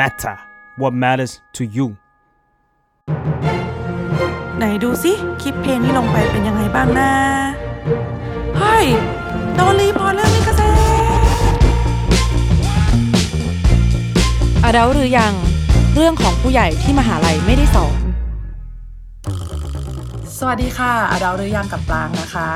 matter what matters to you ไหนดูสิคลิปเพลงนี้ลงไปเป็นยังไงบ้างนะเฮ้ยโดน report เรื่องลิขสิทธิ์อะเดาหรือยังเรื่องของผู้ใหญ่ที่มหาลัยไม่ได้สอน สวัสดีค่ะ adult หรือยังกับปังนะคะ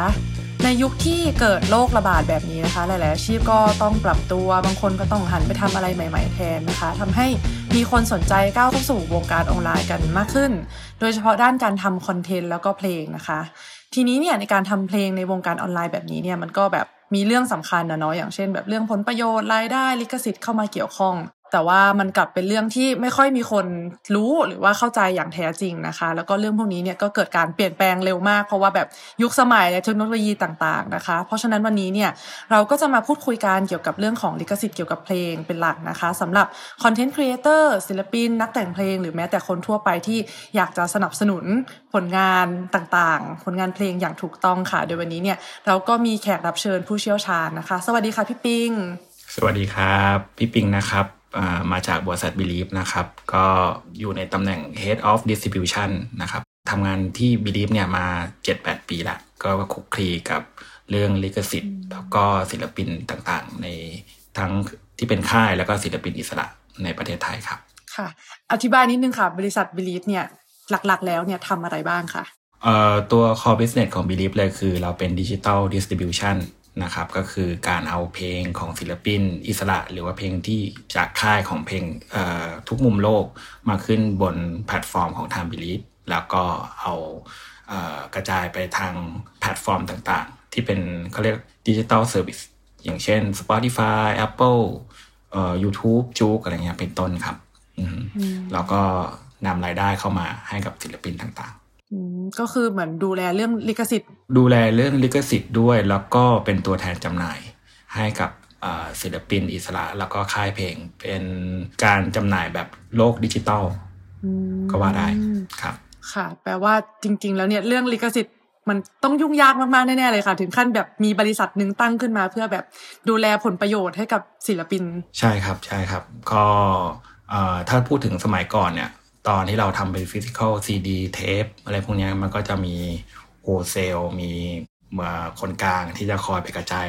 ในยุคที่เกิดโรคระบาดแบบนี้นะคะ หลายๆอาชีพก็ต้องปรับตัว บางคนก็ต้องหันไปทำอะไรใหม่ ๆ แทนนะคะทำให้มีคนสนใจก้าวเข้าสู่วงการออนไลน์กันมากขึ้น โดยเฉพาะด้านการทำคอนเทนต์แล้วก็เพลงนะคะ ทีนี้เนี่ยในการทำเพลงในวงการออนไลน์แบบนี้เนี่ยมันก็แบบมีเรื่องสำคัญนะเนาะอย่างเช่น แบบเรื่องผลประโยชน์รายได้ลิขสิทธิ์เข้ามาเกี่ยวข้อง แต่ว่ามันกลับเป็นเรื่องที่ไม่ค่อยมีคนรู้หรือว่าเข้าใจอย่างแท้จริงนะคะ แล้วก็เรื่องพวกนี้เนี่ยก็เกิดการเปลี่ยนแปลงเร็วมาก เพราะว่าแบบยุคสมัยและเทคโนโลยีต่างๆนะคะ เพราะฉะนั้นวันนี้เนี่ยเราก็จะมาพูดคุยกันเกี่ยวกับเรื่องของลิขสิทธิ์เกี่ยวกับเพลงเป็นหลักนะคะสำหรับคอนเทนต์ครีเอเตอร์ศิลปิน นักแต่งเพลง หรือแม้แต่คนทั่วไปที่อยากจะสนับสนุนผลงานต่างๆ ผลงานเพลงอย่างถูกต้องค่ะโดยวันนี้เนี่ยเราก็มีแขกรับเชิญผู้เชี่ยวชาญนะคะ สวัสดีค่ะพี่ปิง สวัสดีครับ พี่ปิงนะครับ มาจากบริษัท Believe นะครับ ก็อยู่ในตำแหน่ง Head of Distribution นะครับทำงานที่ Believe เนี่ยมา 7-8 ปีละก็คลุกคลีกับเรื่องลิขสิทธิ์ แล้วก็ศิลปินต่างๆ ในทั้งที่เป็นค่ายแล้วก็ศิลปินอิสระในประเทศไทยครับ ค่ะ อธิบายนิดนึงค่ะ บริษัท Believe เนี่ยหลักๆ แล้วเนี่ยทำอะไรบ้างค่ะเอ่อตัว core business ของ Believe เลยคือเราเป็น digital distribution นะครับก็คือการเอาเพลงของศิลปิน อิสระ หรือว่าเพลงที่จากค่ายของเพลงเอ่อทุกมุมโลกมาขึ้นบนแพลตฟอร์มของทาง Believe แล้วก็เอาเอ่อกระจายไปทางแพลตฟอร์มต่างๆ ที่เป็นเขาเรียก digital service อย่างเช่น Spotify Apple เอ่อ YouTube JOOX อะไรเงี้ยเป็นต้นครับอืมแล้วก็นำรายได้เข้ามาให้กับศิลปินต่างๆอืม ก็คือเหมือนดูแลเรื่องลิขสิทธิ์ ดูแลเรื่องลิขสิทธิ์ด้วย แล้วก็เป็นตัวแทนจำหน่ายให้กับอ่าศิลปินอิสระ แล้วก็ค่ายเพลงเป็นการจำหน่ายแบบโลกดิจิตอลก็ว่าได้ครับ ค่ะ แปลว่าจริง ๆ แล้วเนี่ยเรื่องลิขสิทธิ์มันต้องยุ่งยากมากๆ แน่ ๆ เลยค่ะ ถึงขั้นแบบมีบริษัทหนึ่งตั้งขึ้นมา เพื่อแบบดูแลผลประโยชน์ให้กับศิลปิน ใช่ครับใช่ครับ ก็เอ่อถ้าพูดถึงสมัยก่อนเนี่ย ตอนที่เราทำเป็น physical ซีดีเทปอะไรพวกเนี้ยมันก็จะมี wholesale มีเหมือนคนกลางที่จะคอยไปกระจาย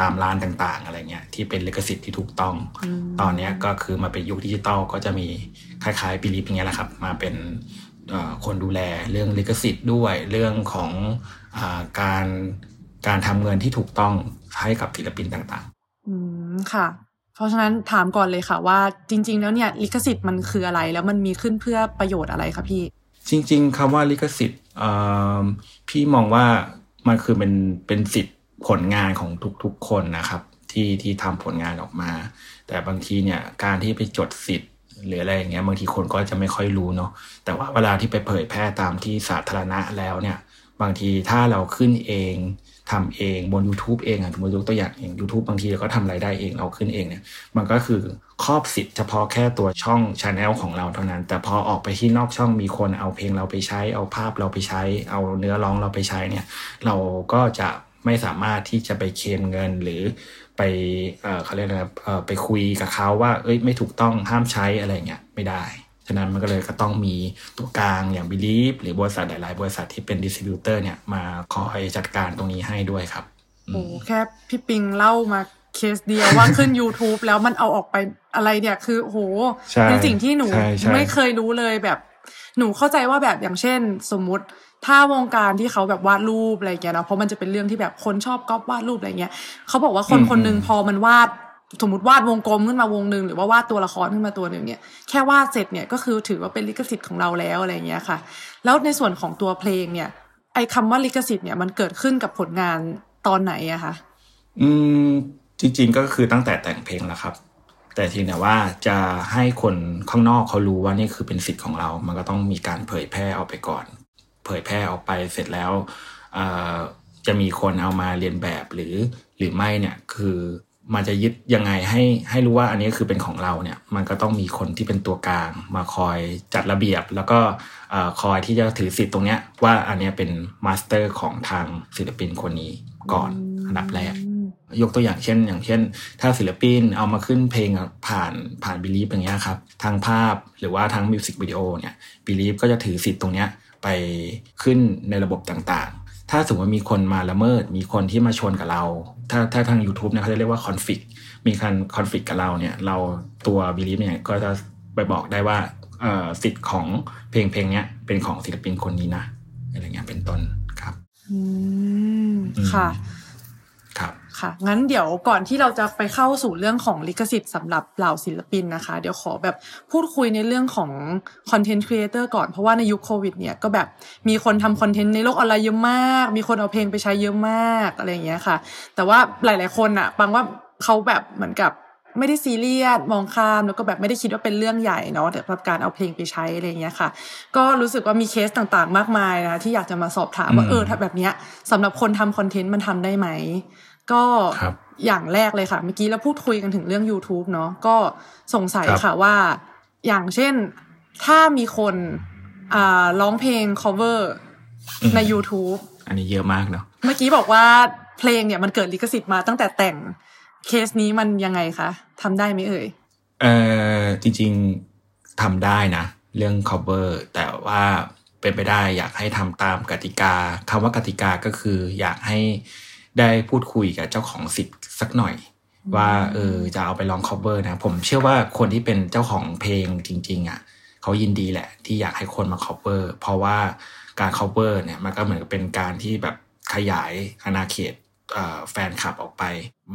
ตามร้านต่างๆ อะไรเงี้ยที่เป็นลิขสิทธิ์ที่ถูกต้อง ตอนเนี้ยก็คือมาเป็นยุคดิจิตอลก็จะมีคล้ายๆปิลิปอย่างเงี้ยแหละครับ มาเป็นเอ่อคนดูแลเรื่องลิขสิทธิ์ด้วยเรื่องของอาการการทำเงินที่ถูกต้องให้กับศิลปินต่างๆ อืมค่ะ เพราะฉะนั้นถามก่อนเลยค่ะว่าจริง ๆ แล้วเนี่ยลิขสิทธิ์มันคืออะไร แล้วมันมีขึ้นเพื่อประโยชน์อะไรคะพี่ จริง ๆคำว่าลิขสิทธิ์พี่มองว่ามันคือเป็นเป็นสิทธิ์ผลงานของทุกๆคนนะครับ ที่ที่ทำผลงานออกมา แต่บางทีเนี่ยการที่ไปจดสิทธิ์หรืออะไรอย่างเงี้ยบางทีคนก็จะไม่ค่อยรู้เนาะแต่ว่าเวลาที่ไปเผยแพร่ตามที่สาธารณะแล้วเนี่ย บางทีถ้าเราขึ้นเอง ทำเองบน YouTube เองอะสมมติยกตัวอย่างเอง YouTube บางทีเราก็ทำรายได้เองเราขึ้นเองเนี่ยมันก็คือครอบสิทธิ์เฉพาะแค่ตัวช่องช anel ของเราเท่านั้น แต่พอออกไปที่นอกช่องมีคนเอาเพลงเราไปใช้ เอาภาพเราไปใช้ เอาเนื้อร้องเราไปใช้เนี่ยเราก็จะไม่สามารถที่จะไปเคลมเงินหรือไปเอเขาเรียกนะครับไปคุยกับเขาว่า เอ้ยไม่ถูกต้องห้ามใช้อะไรเงี้ยไม่ได้ ฉะนั้นมันก็เลยก็ต้องมีตัวกลางอย่าง Believe หรือบริษัทหลาย ๆ บริษัทที่เป็นดิสติบิวเตอร์เนี่ยมาคอยจัดการตรงนี้ให้ด้วยครับโอ้แค่พี่ปิงเล่ามาเคสเดียวว่าขึ้น YouTube แล้วมันเอาออกไปอะไรเนี่ยคือโหใช่เป็นสิ่งที่หนูใช่ใช่ไม่เคยรู้เลยแบบ หนูเข้าใจว่าแบบอย่างเช่น สมมุติถ้าวงการที่เขาแบบวาดรูปอะไรอย่างเงี้ยเนาะเพราะมันจะเป็นเรื่องที่แบบคนชอบก๊อปวาดรูปอะไรเงี้ยเขาบอกว่าคนคนหนึ่งพอมันวาด สมมติวาดวงกลมขึ้นมาวงหนึ่งหรือว่าวาดตัวละครขึ้นมาตัวหนึ่งเนี่ยแค่วาดเสร็จเนี่ยก็คือถือว่าเป็นลิขสิทธิ์ของเราแล้วอะไรอย่างเงี้ยค่ะ แล้วในส่วนของตัวเพลงเนี่ย ไอ้คำว่าลิขสิทธิ์เนี่ยมันเกิดขึ้นกับผลงานตอนไหนอะคะอืมจริง ๆก็คือตั้งแต่แต่งเพลงแล้วครับ แต่ทีแต่ว่าจะให้คนข้างนอกเขารู้ว่านี่คือเป็นสิทธิ์ของเรา มันก็ต้องมีการเผยแพร่ออกไปก่อน เผยแพร่ออกไปเสร็จแล้วจะมีคนเอามาเลียนแบบหรือหรือไม่เนี่ยคือ มันจะยึดยังไงให้ให้รู้ว่าอันนี้คือเป็นของเราเนี่ยมันก็ต้องมีคนที่เป็นตัวกลาง มาคอยจัดระเบียบ แล้วก็คอยที่จะถือสิทธิ์ตรงเนี้ยว่าอันนี้เป็น master ของทางศิลปินคนนี้ก่อนอันดับแรก ยกตัวอย่างเช่น อย่างเช่น ถ้าศิลปินเอามาขึ้นเพลงผ่านผ่าน Believe อย่างเงี้ยครับทางภาพหรือว่าทางมิวสิกวิดีโอเนี่ย Believe ก็จะถือสิทธิ์ตรงเนี้ยไปขึ้นในระบบต่าง ถ้าสมมติว่ามีคนมาละเมิด มีคนที่มาชนกับเรา ถ้าถ้าทาง YouTube เนี่ยเขาจะเรียกว่า conflict มีการ conflict กับเราเนี่ย เราตัว Believe เนี่ยก็จะไปบอกได้ว่าสิทธิ์ของเพลงเพลงนี้เป็นของศิลปินคนนี้นะอะไรเงี้ยเป็นต้นครับ อืม ค่ะ ค่ะ งั้นเดี๋ยวก่อนที่เราจะไปเข้าสู่เรื่องของลิขสิทธิ์สำหรับเหล่าศิลปินนะคะ เดี๋ยวขอแบบพูดคุยในเรื่องของ content creator ก่อน เพราะว่าในยุคโควิดเนี่ยก็แบบมีคนทำ content ในโลกออนไลน์เยอะมาก มีคนเอาเพลงไปใช้เยอะมากอะไรอย่างเงี้ยค่ะ แต่ว่าหลาย ๆ คนอะปังว่าเขาแบบเหมือนกับไม่ได้ซีเรียสมองข้ามแล้วก็แบบไม่ได้คิดว่าเป็นเรื่องใหญ่เนาะแต่กับการเอาเพลงไปใช้อะไรเงี้ยค่ะ ก็รู้สึกว่ามีเคสต่างๆ มากมายนะที่อยากจะมาสอบถามว่าเออถ้าแบบเนี้ยสำหรับคนทำคอนเทนต์มันทำได้ไหม ก็อย่างแรกเลยค่ะ เมื่อกี้เราพูดคุยกันถึงเรื่อง YouTube เนาะก็สงสัยค่ะว่า อย่างเช่นถ้ามีคนอ่าร้องเพลง cover ใน YouTube อันนี้เยอะมากเนาะเมื่อกี้บอกว่าเพลงเนี่ยมันเกิดลิขสิทธิ์มาตั้งแต่แต่งเคสนี้มันยังไงคะทำได้ไหมเอ่ยเออจริงๆทำได้นะ เรื่อง cover แต่ว่าเป็นไปได้อยากให้ทำตามกติกาคำว่ากติกาก็คืออยากให้ ได้พูดคุยกับเจ้าของสิทธิ์สักหน่อย ว่าเออจะเอาไปลอง cover นะ ผมเชื่อว่าคนที่เป็นเจ้าของเพลงจริง ๆอะ่ะเขายินดีแหละ ที่อยากให้คนมา cover เพราะว่าการ cover เนี่ยมันก็เหมือนกับเป็นการที่แบบขยายอาณาเขตแฟนคลับออกไป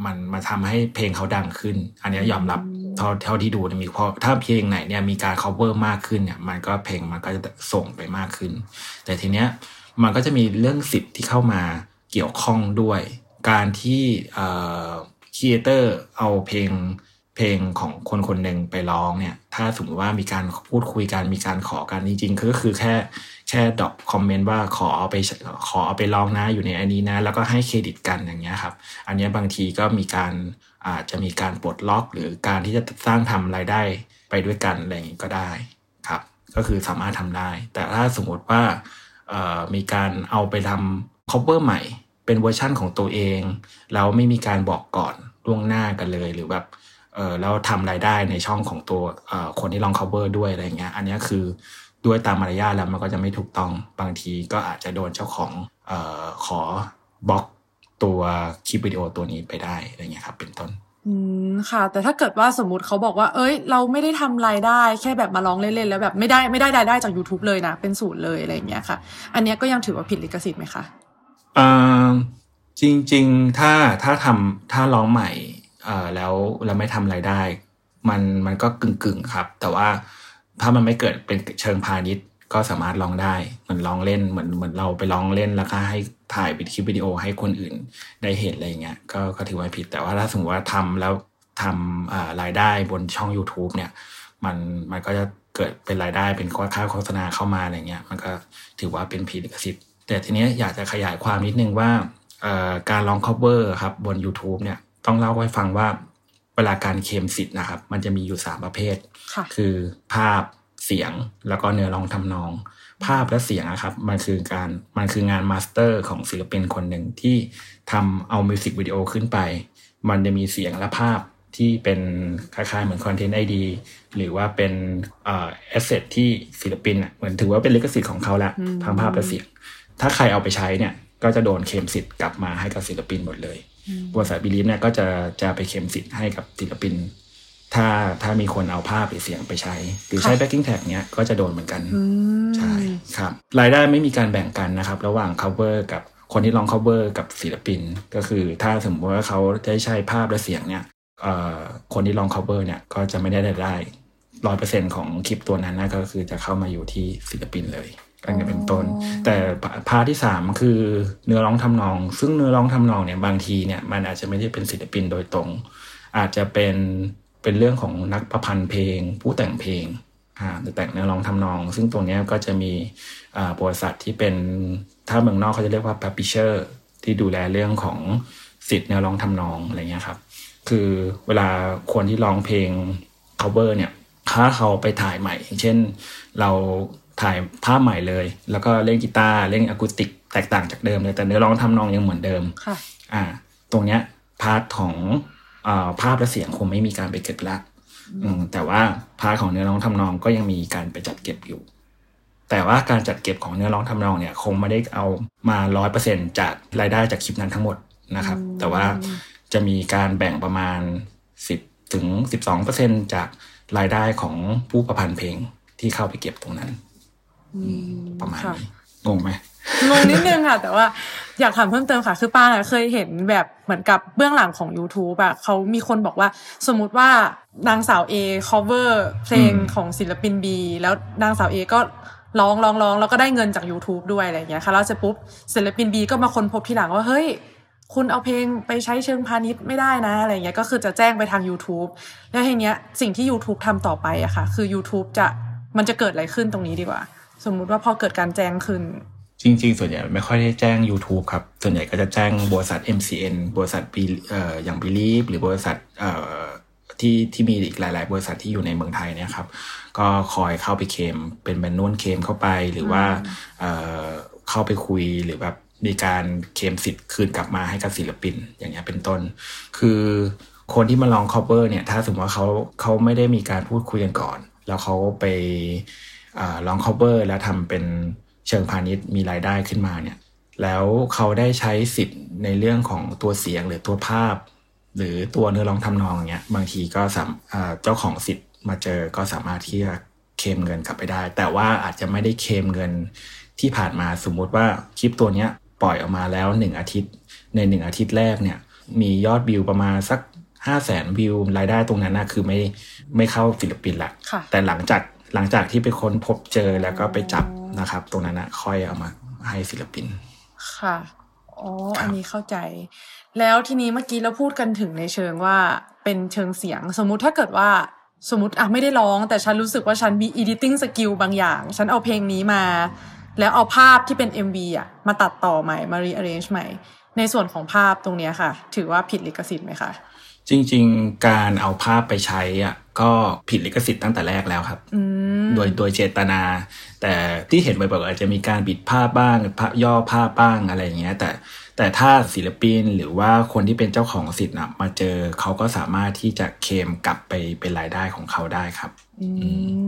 มันมาทำให้เพลงเขาดังขึ้น อันนี้ยอมรับเท่าเท่าที่ดูมีพอถ้าเพลงไหนเนี่ยมีการ cover มากขึ้นเนี่ย มันก็เพลงมันก็จะส่งไปมากขึ้น แต่ทีเนี้ยมันก็จะมีเรื่องสิทธิ์ที่เข้ามา เกี่ยวข้องด้วย การที่ creator เอาเพลงเพลงของคนคนหนึ่งไปร้องเนี่ย ถ้าสมมติว่ามีการพูดคุยกันมีการขอกันจริงๆก็คือแค่แค่ drop comment ว่าขอเอาไปขอเอาไปลองนะอยู่ในอันนี้นะ แล้วก็ให้เครดิตกันอย่างเงี้ยครับอันนี้บางทีก็มีการอาจจะมีการปลดล็อกหรือการที่จะสร้างทำรายได้ไปด้วยกันอะไรอย่างนี้ก็ได้ครับ ก็คือสามารถทำได้ แต่ถ้าสมมติว่ามีการเอาไปทำ cover ใหม่ เป็นเวอร์ชั่นของตัวเองแล้วไม่มีการบอกก่อนล่วงหน้ากันเลยหรือแบบเออแล้วทำรายได้ในช่องของตัวคนที่ลอง cover ด้วยอะไรเงี้ย อันนี้คือด้วยตามมารยาทแล้วมันก็จะไม่ถูกต้องบางทีก็อาจจะโดนเจ้าของออขอบล็อกตัวคลิปวิดีโอตัวนี้ไปได้อะไรเงี้ยครับเป็นต้นอืมค่ะ แต่ถ้าเกิดว่าสมมติเขาบอกว่า เอ้ย เราไม่ได้ทำรายได้แค่แบบมาร้องเล่นๆแล้วแบบไม่ได้ไม่ได้รายได้จาก YouTube เลยนะ เป็นศูนย์เลยอะไรเงี้ยค่ะ อันนี้ก็ยังถือว่าผิดลิขสิทธิ์ไหมคะ จริง ๆ ถ้าถ้าทำถ้าร้องใหม่เอแล้วเราไม่ทำไรายได้ มันมันก็กึ่งกึ่งครับ แต่ว่าถ้ามันไม่เกิดเป็นเชิงพาณิชย์ ก็สามารถลองได้เหมือนลองเล่นเหมือนเหมือนเราไปลองเล่นแล้วก็ให้ถ่ายเป็นคลิปวิดีโอให้คนอื่นได้เห็นอะไรเงี้ยก็ก็ถือว่าผิด แต่ว่าถ้าสมมติว่าทำแล้วทำรายได้บนช่อง YouTube เนี่ย มันมันก็จะเกิดเป็นรายได้เป็นค่าโฆษณาเข้ามาอะไรเงี้ย มันก็ถือว่าเป็นผิดลิขสิทธิ์ แต่ทีนี้อยากจะขยายความนิดนึงว่าการลอง cover ครับบน YouTube เนี่ยต้องเล่าให้ฟังว่าเวลาการเคมสิทธิ์นะครับ มันจะมีอยู่สามประเภท คือภาพเสียงแล้วก็เนื้อร้องทำนอง ภาพและเสียงนะครับมันคือการมันคืองาน master ของศิลปินคนหนึ่งที่ทำเอามิวสิกวิดีโอขึ้นไป มันจะมีเสียงและภาพที่เป็นคล้ายๆเหมือน content ID หรือว่าเป็นเอ่อ asset ที่ศิลปินอะเหมือนถือว่าเป็นลิขสิทธิ์ของเขาละทั้งภาพและเสียง ถ้าใครเอาไปใช้เนี่ยก็จะโดนเคมสิทธิ์กลับมาให้กับศิลปินหมดเลยบริษัทบิลิฟเนี่ยก็จะจะไปเข็มสิทธิ์ให้กับศิลปิน ถ้าถ้ามีคนเอาภาพหรือเสียงไปใช้ หรือใช้ backing tag เนี้ยก็จะโดนเหมือนกันใช่ครับรายได้ไม่มีการแบ่งกันนะครับ ระหว่าง cover กับคนที่ลอง cover กับศิลปิน ก็คือถ้าสมมติว่าเขาได้ใช้ภาพและเสียงเนี่ยคนที่ลอง cover เนี่ยก็จะไม่ได้ได้ร้อยเปอร์เซ็นของคลิปตัวนั้นนะก็คือจะเข้ามาอยู่ที่ศิลปินเลย อันนี้เป็นต้น แต่พาร์ทที่สามคือเนื้อร้องทำนอง ซึ่งเนื้อร้องทำนองเนี่ยบางทีเนี่ยมันอาจจะไม่ได้เป็นศิลปินโดยตรง อาจจะเป็นเป็นเรื่องของนักประพันธ์เพลง ผู้แต่งเพลงอ่าแต่งเนื้อร้องทำนอง ซึ่งตรงนี้ก็จะมีอ่าบริษัทที่เป็นถ้าเมืองนอกเขาจะเรียกว่า publisher ที่ดูแลเรื่องของสิทธิ์เนื้อร้องทำนองอะไรเงี้ยครับ คือเวลาคนที่ร้องเพลง cover เนี่ยถ้าเขาไปถ่ายใหม่อย่างเช่นเรา ถ่ายภาพใหม่เลย แล้วก็เล่นกีตาร์เล่นอะคูสติกแตกต่างจากเดิมเลยแต่เนื้อร้องทำนองยังเหมือนเดิมค่ะอ่า ตรงเนี้ย part ของอาภาพและเสียงคงไม่มีการไปเก็บละอืมแต่ว่า part ของเนื้อร้องทำนองก็ยังมีการไปจัดเก็บอยู่ แต่ว่าการจัดเก็บของเนื้อร้องทำนองเนี่ย คงไม่ได้เอามาร้อยเปอร์เซ็นจากรายได้จากคลิปนั้นทั้งหมดนะครับ แต่ว่าจะมีการแบ่งประมาณสิบถึงสิบสองเปอร์เซ็นจากรายได้ของผู้ประพันธ์เพลงที่เข้าไปเก็บตรงนั้น ประมาณค่ะนี้งงไหมงงนิดนึงค่ะ แต่ว่าอยากถามเพิ่มเติมค่ะ คือป้าอะเคยเห็นแบบเหมือนกับเบื้องหลังของ YouTube อะเขามีคนบอกว่าสมมุติว่านางสาว A cover เพลงอืมของศิลปิน B แล้วนางสาว A ก็ร้องร้องร้องแล้วก็ได้เงินจาก YouTube ด้วยอะไรอย่างเงี้ยค่ะแล้วเสร็จปุ๊บศิลปิน B ก็มาค้นพบทีหลังว่าเฮ้ยคุณเอาเพลงไปใช้เชิงพาณิชย์ไม่ได้นะอะไรเงี้ยก็คือจะแจ้งไปทาง YouTube แล้วทีเนี้ยสิ่งที่ YouTube ทำต่อไปอะค่ะ คือ YouTube จะมันจะเกิดอะไรขึ้นตรงนี้ดีกว่า สมมุติว่าพอเกิดการแจ้งขึ้น จริง ๆ ส่วนใหญ่ไม่ค่อยได้แจ้ง YouTube ครับ ส่วนใหญ่ก็จะแจ้งบริษัท MCN บริษัท Be- เอ่ออย่าง Believe หรือบริษัทเอ่อที่ที่มีอีกหลาย ๆ บริษัทที่อยู่ในเมืองไทยเนี่ยครับ ก็คอยเข้าไปเคลมเป็นแบนนวนเคลมเข้าไปหรือว่าเอ่อเข้าไปคุยหรือแบบมีการเคลมสิทธิ์คืนกลับมาให้กับศิลปิน อย่างเงี้ยเป็นต้น คือคนที่มาลอง cover เนี่ย ถ้าสมมติว่าเขาเขาไม่ได้มีการพูดคุยกันก่อน แล้วเขาไปอ่า ลอง cover แล้วทำเป็นเชิงพาณิชย์มีรายได้ขึ้นมาเนี่ยแล้วเขาได้ใช้สิทธิ์ในเรื่องของตัวเสียงหรือตัวภาพ หรือตัวเนื้อร้องทำนองเนี้ยบางทีก็สามอ่าเจ้าของสิทธิ์มาเจอก็สามารถที่จะเคลมเงินกลับไปได้ แต่ว่าอาจจะไม่ได้เคลมเงินที่ผ่านมาสมมุติว่าคลิปตัวเนี้ยปล่อยออกมาแล้วหนึ่งอาทิตย์ ในหนึ่งอาทิตย์แรกเนี่ยมียอดวิวประมาณสักห้าแสนวิวรายได้ตรงนั้นนะคือไม่ไม่เข้าศิลปินละค่ะแต่หลังจาก หลังจากที่ไปค้นพบเจอแล้วก็ไปจับนะครับ ตรงนั้นนะค่อยเอามาให้ศิลปิน ค่ะอ๋อครับอันนี้เข้าใจ แล้วทีนี้เมื่อกี้เราพูดกันถึงในเชิงว่าเป็นเชิงเสียง สมมุติถ้าเกิดว่าสมมติอะไม่ได้ร้อง แต่ฉันรู้สึกว่าฉันมี editing skill บางอย่าง ฉันเอาเพลงนี้มา แล้วเอาภาพที่เป็น MV อะมาตัดต่อใหม่มา rearrange ใหม่ ในส่วนของภาพตรงเนี้ยค่ะ ถือว่าผิดลิขสิทธิ์ไหมคะจริง ๆ การเอาภาพไปใช้อะ ก็ผิดลิขสิทธิ์ตั้งแต่แรกแล้วครับอืมโดยโดยเจตนา แต่ที่เห็นบ่อยๆอาจจะมีการบิดภาพบ้างภาพย่อภาพบ้างอะไรอย่างเงี้ย แต่แต่ถ้าศิลปินหรือว่าคนที่เป็นเจ้าของสิทธิ์นะมาเจอเขาก็สามารถที่จะเคลมกลับไปเป็นรายได้ของเขาได้ครับอื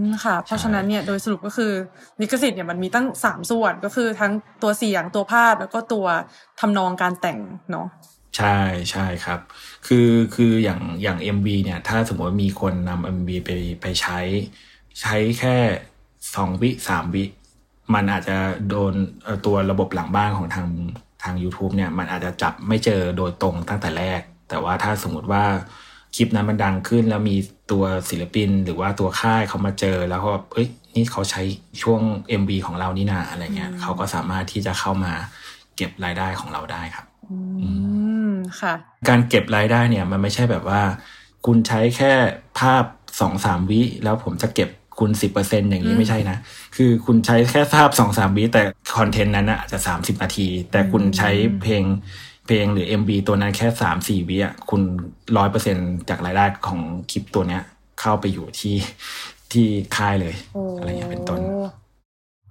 มค่ะ เพราะฉะนั้นเนี่ยโดยสรุปก็คือลิขสิทธิ์เนี่ยมันมีตั้งสามส่วนก็คือทั้งตัวเสียงตัวภาพแล้วก็ตัวทำนองการแต่งเนาะใช่ใช่ครับ คือคืออย่างอย่าง MV เนี่ย ถ้าสมมติว่ามีคนนำ MV ไปไปใช้ ใช้แค่สองวิสามวิ มันอาจจะโดนเอ่อตัวระบบหลังบ้านของทางทาง YouTube เนี่ย มันอาจจะจับไม่เจอโดยตรงตั้งแต่แรก แต่ว่าถ้าสมมติว่าคลิปนั้นมันดังขึ้นแล้วมีตัวศิลปิน หรือว่าตัวค่ายเขามาเจอแล้วก็เอ้ยนี่เขาใช้ช่วง MV ของเรานี่นาอะไรเงี้ยเขาก็สามารถที่จะเข้ามาเก็บรายได้ของเราได้ครับ อืม ค่ะ การเก็บรายได้เนี่ยมันไม่ใช่แบบว่า คุณใช้แค่ภาพสองสามวิ แล้วผมจะเก็บคุณสิบเปอร์เซ็นอย่างนี้ไม่ใช่นะ คือคุณใช้แค่ภาพสองสามวิแต่คอนเทนต์นั้นนะอาจจะสามสิบนาที แต่คุณใช้เพลงเพลงหรือ MV ตัวนั้นแค่สามสี่วิอะคุณร้อยเปอร์เซ็นจากรายได้ของคลิปตัวเนี้ย เข้าไปอยู่ที่ที่ค่ายเลยโอ้อะไรอย่างเงี้ยเป็นต้น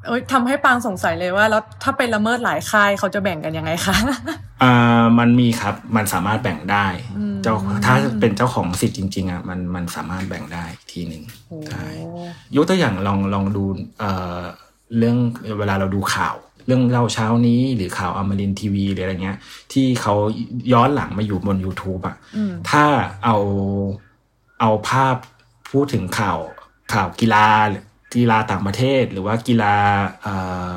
เอ้ยทำให้ปางสงสัยเลยว่าแล้วถ้าไปละเมิดหลายค่ายเขาจะแบ่งกันยังไงคะอ่ามันมีครับมันสามารถแบ่งได้อืมเจ้าถ้าเป็นเจ้าของสิทธิ์จริงๆอะมันมันสามารถแบ่งได้อีกทีหนึ่งโอ้ใช่ยกตัวอย่างลองลองดูเอ่อเรื่องเวลาเราดูข่าว เรื่องเล่าเช้านี้หรือข่าวอมรินทีวีหรืออะไรเงี้ย ที่เขาย้อนหลังมาอยู่บน YouTube อะอืมถ้าเอาเอาภาพพูดถึงข่าวข่าวกีฬา กีฬาต่างประเทศ หรือว่ากีฬาเอ่อ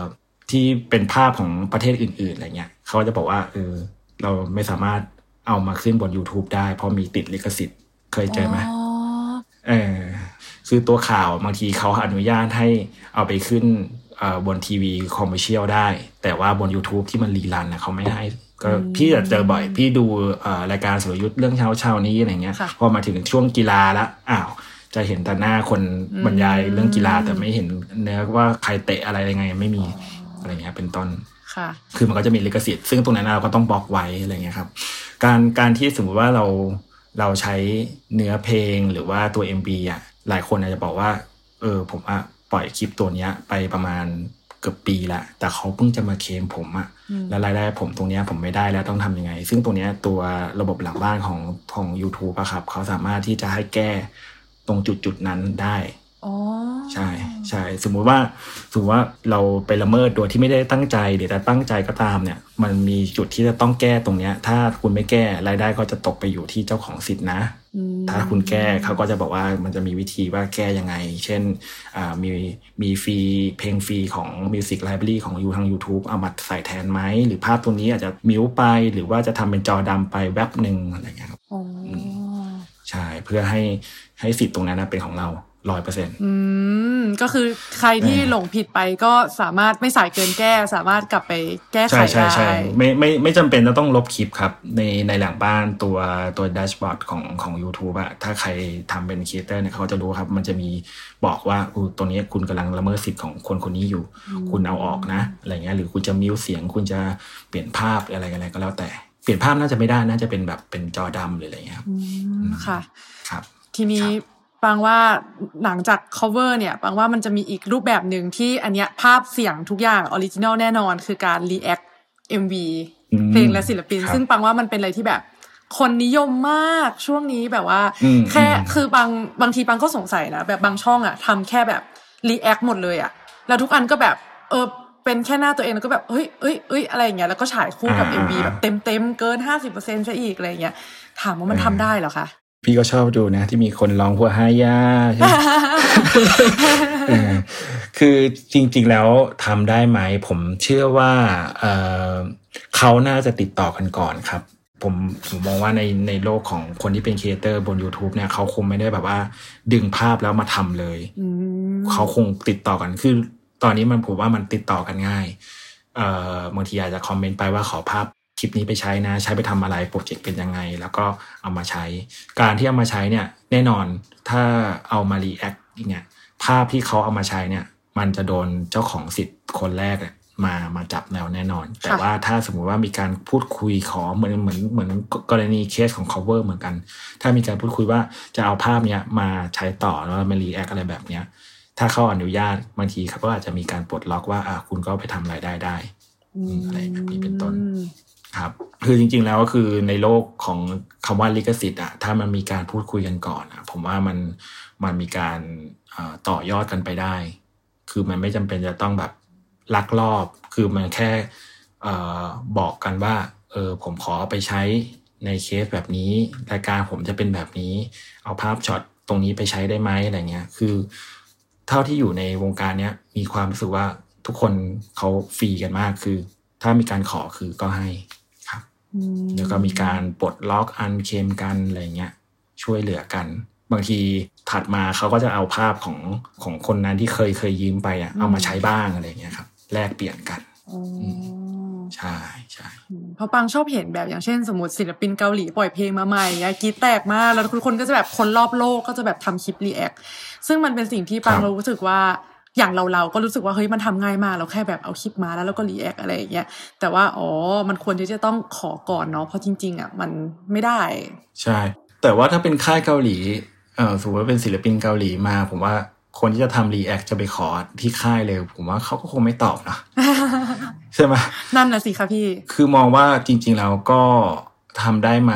ที่เป็นภาพของประเทศอื่น ๆอะไรเงี้ยเขาจะบอกว่าเออเราไม่สามารถเอามาขึ้นบน YouTube ได้ เพราะมีติดลิขสิทธิ์เคยเจอไหมอ๋อเออคือตัวข่าวบางทีเขาอนุญาตให้เอาไปขึ้นเอ่อบนทีวีคอมเมอร์เชียลได้ แต่ว่าบน YouTube ที่มันรีรันนะเขาไม่ให้ก็พี่จะเจอบ่อย พี่ดูเอ่อรายการสุรยุทธ์เรื่องเช้าเช้านี้อะไรเงี้ยค่ะพอมาถึงช่วงกีฬาละอ้าว จะเห็นแต่หน้าคนอืมบรรยายเรื่องกีฬาแต่ไม่เห็นเนื้อว่าใครเตะอะไรยังไงไม่มีอะไรเงี้ยเป็นต้นค่ะ คือมันก็จะมีลิขสิทธิ์ซึ่งตรงนั้นเราก็ต้องบล็อกไว้อะไรเงี้ยครับ การการที่สมมติว่าเราเราใช้เนื้อเพลงหรือว่าตัว MV อะหลายคนอาจจะบอกว่า เออผมว่าปล่อยคลิปตัวเนี้ยไปประมาณเกือบปีละแต่เขาเพิ่งจะมาเคลมผมอะแล้วรายได้ผมตรงเนี้ยผมไม่ได้แล้วต้องทำยังไง ซึ่งตรงเนี้ยตัวระบบหลังบ้านของของ YouTube อะครับ เขาสามารถที่จะให้แก้ ตรงจุดจุดๆนั้นได้อ๋อใช่ใช่สมมุติว่าสมมติว่าเราไปละเมิดโดยที่ไม่ได้ตั้งใจหรือแต่ตั้งใจก็ตามเนี่ย มันมีจุดที่จะต้องแก้ตรงเนี้ย ถ้าคุณไม่แก้รายได้ก็จะตกไปอยู่ที่เจ้าของสิทธินะอืมถ้าคุณแก้เขาก็จะบอกว่ามันจะมีวิธีว่าแก้ยังไง เช่นอ่ามีมีฟรีเพลงฟรีของ Music Library ของยูทาง YouTube เอามาใส่แทนไหม หรือภาพตัวนี้อาจจะมิวไปหรือว่าจะทำเป็นจอดำไปแวบหนึ่งอะไรอย่างเงี้ยครับอ๋ออใช่เพื่อให้ ให้สิทธิ์ตรงนั้นนะเป็นของเราร้อยเปอร์เซ็นต์อืมก็คือใครที่เออหลงผิดไปก็สามารถไม่สายเกินแก้ สามารถกลับไปแก้ไขใช่ใช่ได้ใช่ไม่ไม่ไม่จำเป็นจะต้องลบคลิปครับ ในในหลังบ้านตัวตัว dashboard ของของ YouTube อะถ้าใครทำเป็น creator เนี่ยเขาจะรู้ครับ มันจะมีบอกว่าอูตัวนี้คุณกำลังละเมิดสิทธิ์ของคนคนนี้อยู่ คุณเอาออกนะอะไรเงี้ยหรือคุณจะ mute เสียง คุณจะเปลี่ยนภาพอะไรอะไรก็แล้วแต่ เปลี่ยนภาพน่าจะไม่ได้น่าจะเป็นแบบเป็นจอดำหรืออะไรเงี้ยครับอืมค่ะครับ ทีนี้ปังว่าหลังจาก cover เนี่ยปังว่ามันจะมีอีกรูปแบบหนึ่งที่อันเนี้ยภาพเสียงทุกอย่าง original แน่นอน คือการ react MV อืมเพลงและศิลปินครับซึ่งปังว่ามันเป็นอะไรที่แบบ คนนิยมมากช่วงนี้แบบว่าอืมแค่อืมคือบางบางทีปังก็สงสัยนะแบบบางช่องอะทำแค่แบบ react หมดเลยอะแล้วทุกอันก็แบบเออเป็นแค่หน้าตัวเองแล้วก็แบบเฮ้ยเอ้ยเอ้ยอะไรอย่างเงี้ยแล้วก็ฉายคู่กับอ่า MV อ่าแบบเต็มเต็มๆเกินห้าสิบเปอร์เซ็นต์ซะอีกอะไรอย่างเงี้ยถามว่ามันทำได้เหรอคะ พี่ก็ชอบดูนะ ที่มีคนร้องพวกฮายาใช่ไหมเออคือจริงๆแล้วทำได้ไหม ผมเชื่อว่าเอ่อเขาน่าจะติดต่อกันก่อนครับ ผมผมมองว่าในในโลกของคนที่เป็นครีเอเตอร์บน YouTube เนี่ยเขาคงไม่ได้แบบว่า ดึงภาพแล้วมาทำเลยอืมเขาคงติดต่อกันคือ ตอนนี้มันผมว่ามันติดต่อกันง่ายเอ่อบางทีอาจจะ comment ไปว่าขอภาพ คลิปนี้ไปใช้นะ ใช้ไปทำอะไร project เป็นยังไง แล้วก็เอามาใช้ การที่เอามาใช้เนี่ยแน่นอนถ้าเอามา react เนี่ยภาพที่เขาเอามาใช้เนี่ย มันจะโดนเจ้าของสิทธิ์คนแรกอะมามาจับแนวแน่นอน แต่ว่าถ้าสมมุติว่ามีการพูดคุยขอเหมือนเหมือนเหมือนกรณีเคสของ cover เหมือนกัน ถ้ามีการพูดคุยว่าจะเอาภาพเนี้ยมาใช้ต่อแล้วมา react อะไรแบบเนี้ยถ้าเขาอนุญาตบางทีเขาก็อาจจะมีการปลดล็อกว่าอะคุณก็ไปทำรายได้ได้อืมอะไรแบบนี้เป็นต้น ครับคือจริง ๆ แล้วก็คือในโลกของคำว่าลิขสิทธิ์อะถ้ามันมีการพูดคุยกันก่อนอะผมว่ามันมันมีการต่อยอดกันไปได้ คือมันไม่จำเป็นจะต้องแบบลักลอบ คือมันแค่บอกกันว่าเออผมขอไปใช้ในเคสแบบนี้รายการผมจะเป็นแบบนี้ เอาภาพช็อตตรงนี้ไปใช้ได้ไหมอะไรเงี้ย คือ เท่าที่อยู่ในวงการเนี้ยมีความรู้สึกว่าทุกคนเขาฟรีกันมากคือ ถ้ามีการขอคือก็ให้ แล้วก็มีการปลดล็อกอันเคมกันอะไรเงี้ยช่วยเหลือกัน บางทีถัดมาเขาก็จะเอาภาพของของคนนั้นที่เคยเคยยืมไปอะเอามาใช้บ้างอะไรเงี้ยครับแลกเปลี่ยนกันอ๋อใช่ใช่เพราะปังชอบเห็นแบบอย่างเช่น สมมติศิลปินเกาหลีปล่อยเพลงมาใหม่อะกรีดแตกมากแล้วทุกคนก็จะแบบคนรอบโลกก็จะแบบทำคลิป react ซึ่งมันเป็นสิ่งที่ปังรู้สึกว่า อย่างเราเราๆก็รู้สึกว่าเฮ้ยมันทำง่ายมากเราแค่แบบเอาคลิปมาแล้วเราก็ react อะไรอย่างเงี้ยแต่ว่าอ๋อมันควรที่จะต้องขอก่อนเนาะเพราะจริง ๆอะมันไม่ได้ ใช่ แต่ว่าถ้าเป็นค่ายเกาหลีเออสมมติว่าเป็นศิลปินเกาหลีมา ผมว่าคนที่จะทำรีแอคจะไปขอที่ค่ายเลย ผมว่าเขาก็คงไม่ตอบนะใช่ไหมนั่นนะสิคะพี่ คือมองว่าจริง ๆ แล้วก็ทำได้ไหม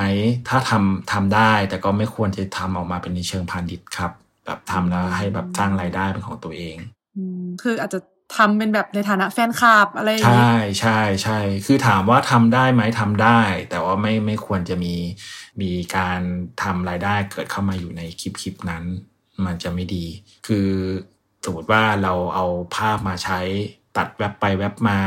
ถ้าทำทำได้ แต่ก็ไม่ควรจะทำออกมาเป็นในเชิงพาณิชย์ครับ แบบทำแล้วให้แบบสร้างรายได้เป็นของตัวเองอืม คืออาจจะทำเป็นแบบในฐานะแฟนคลับอะไรอย่างใช่งี้ใช่ใช่คือถามว่าทำได้ไหมทำได้ แต่ว่าไม่ไม่ควรจะมีมีการทำรายได้เกิดเข้ามาอยู่ในคลิปคลิปนั้น มันจะไม่ดี คือสมมติว่าเราเอาภาพมาใช้ตัดแวบไปแวบมา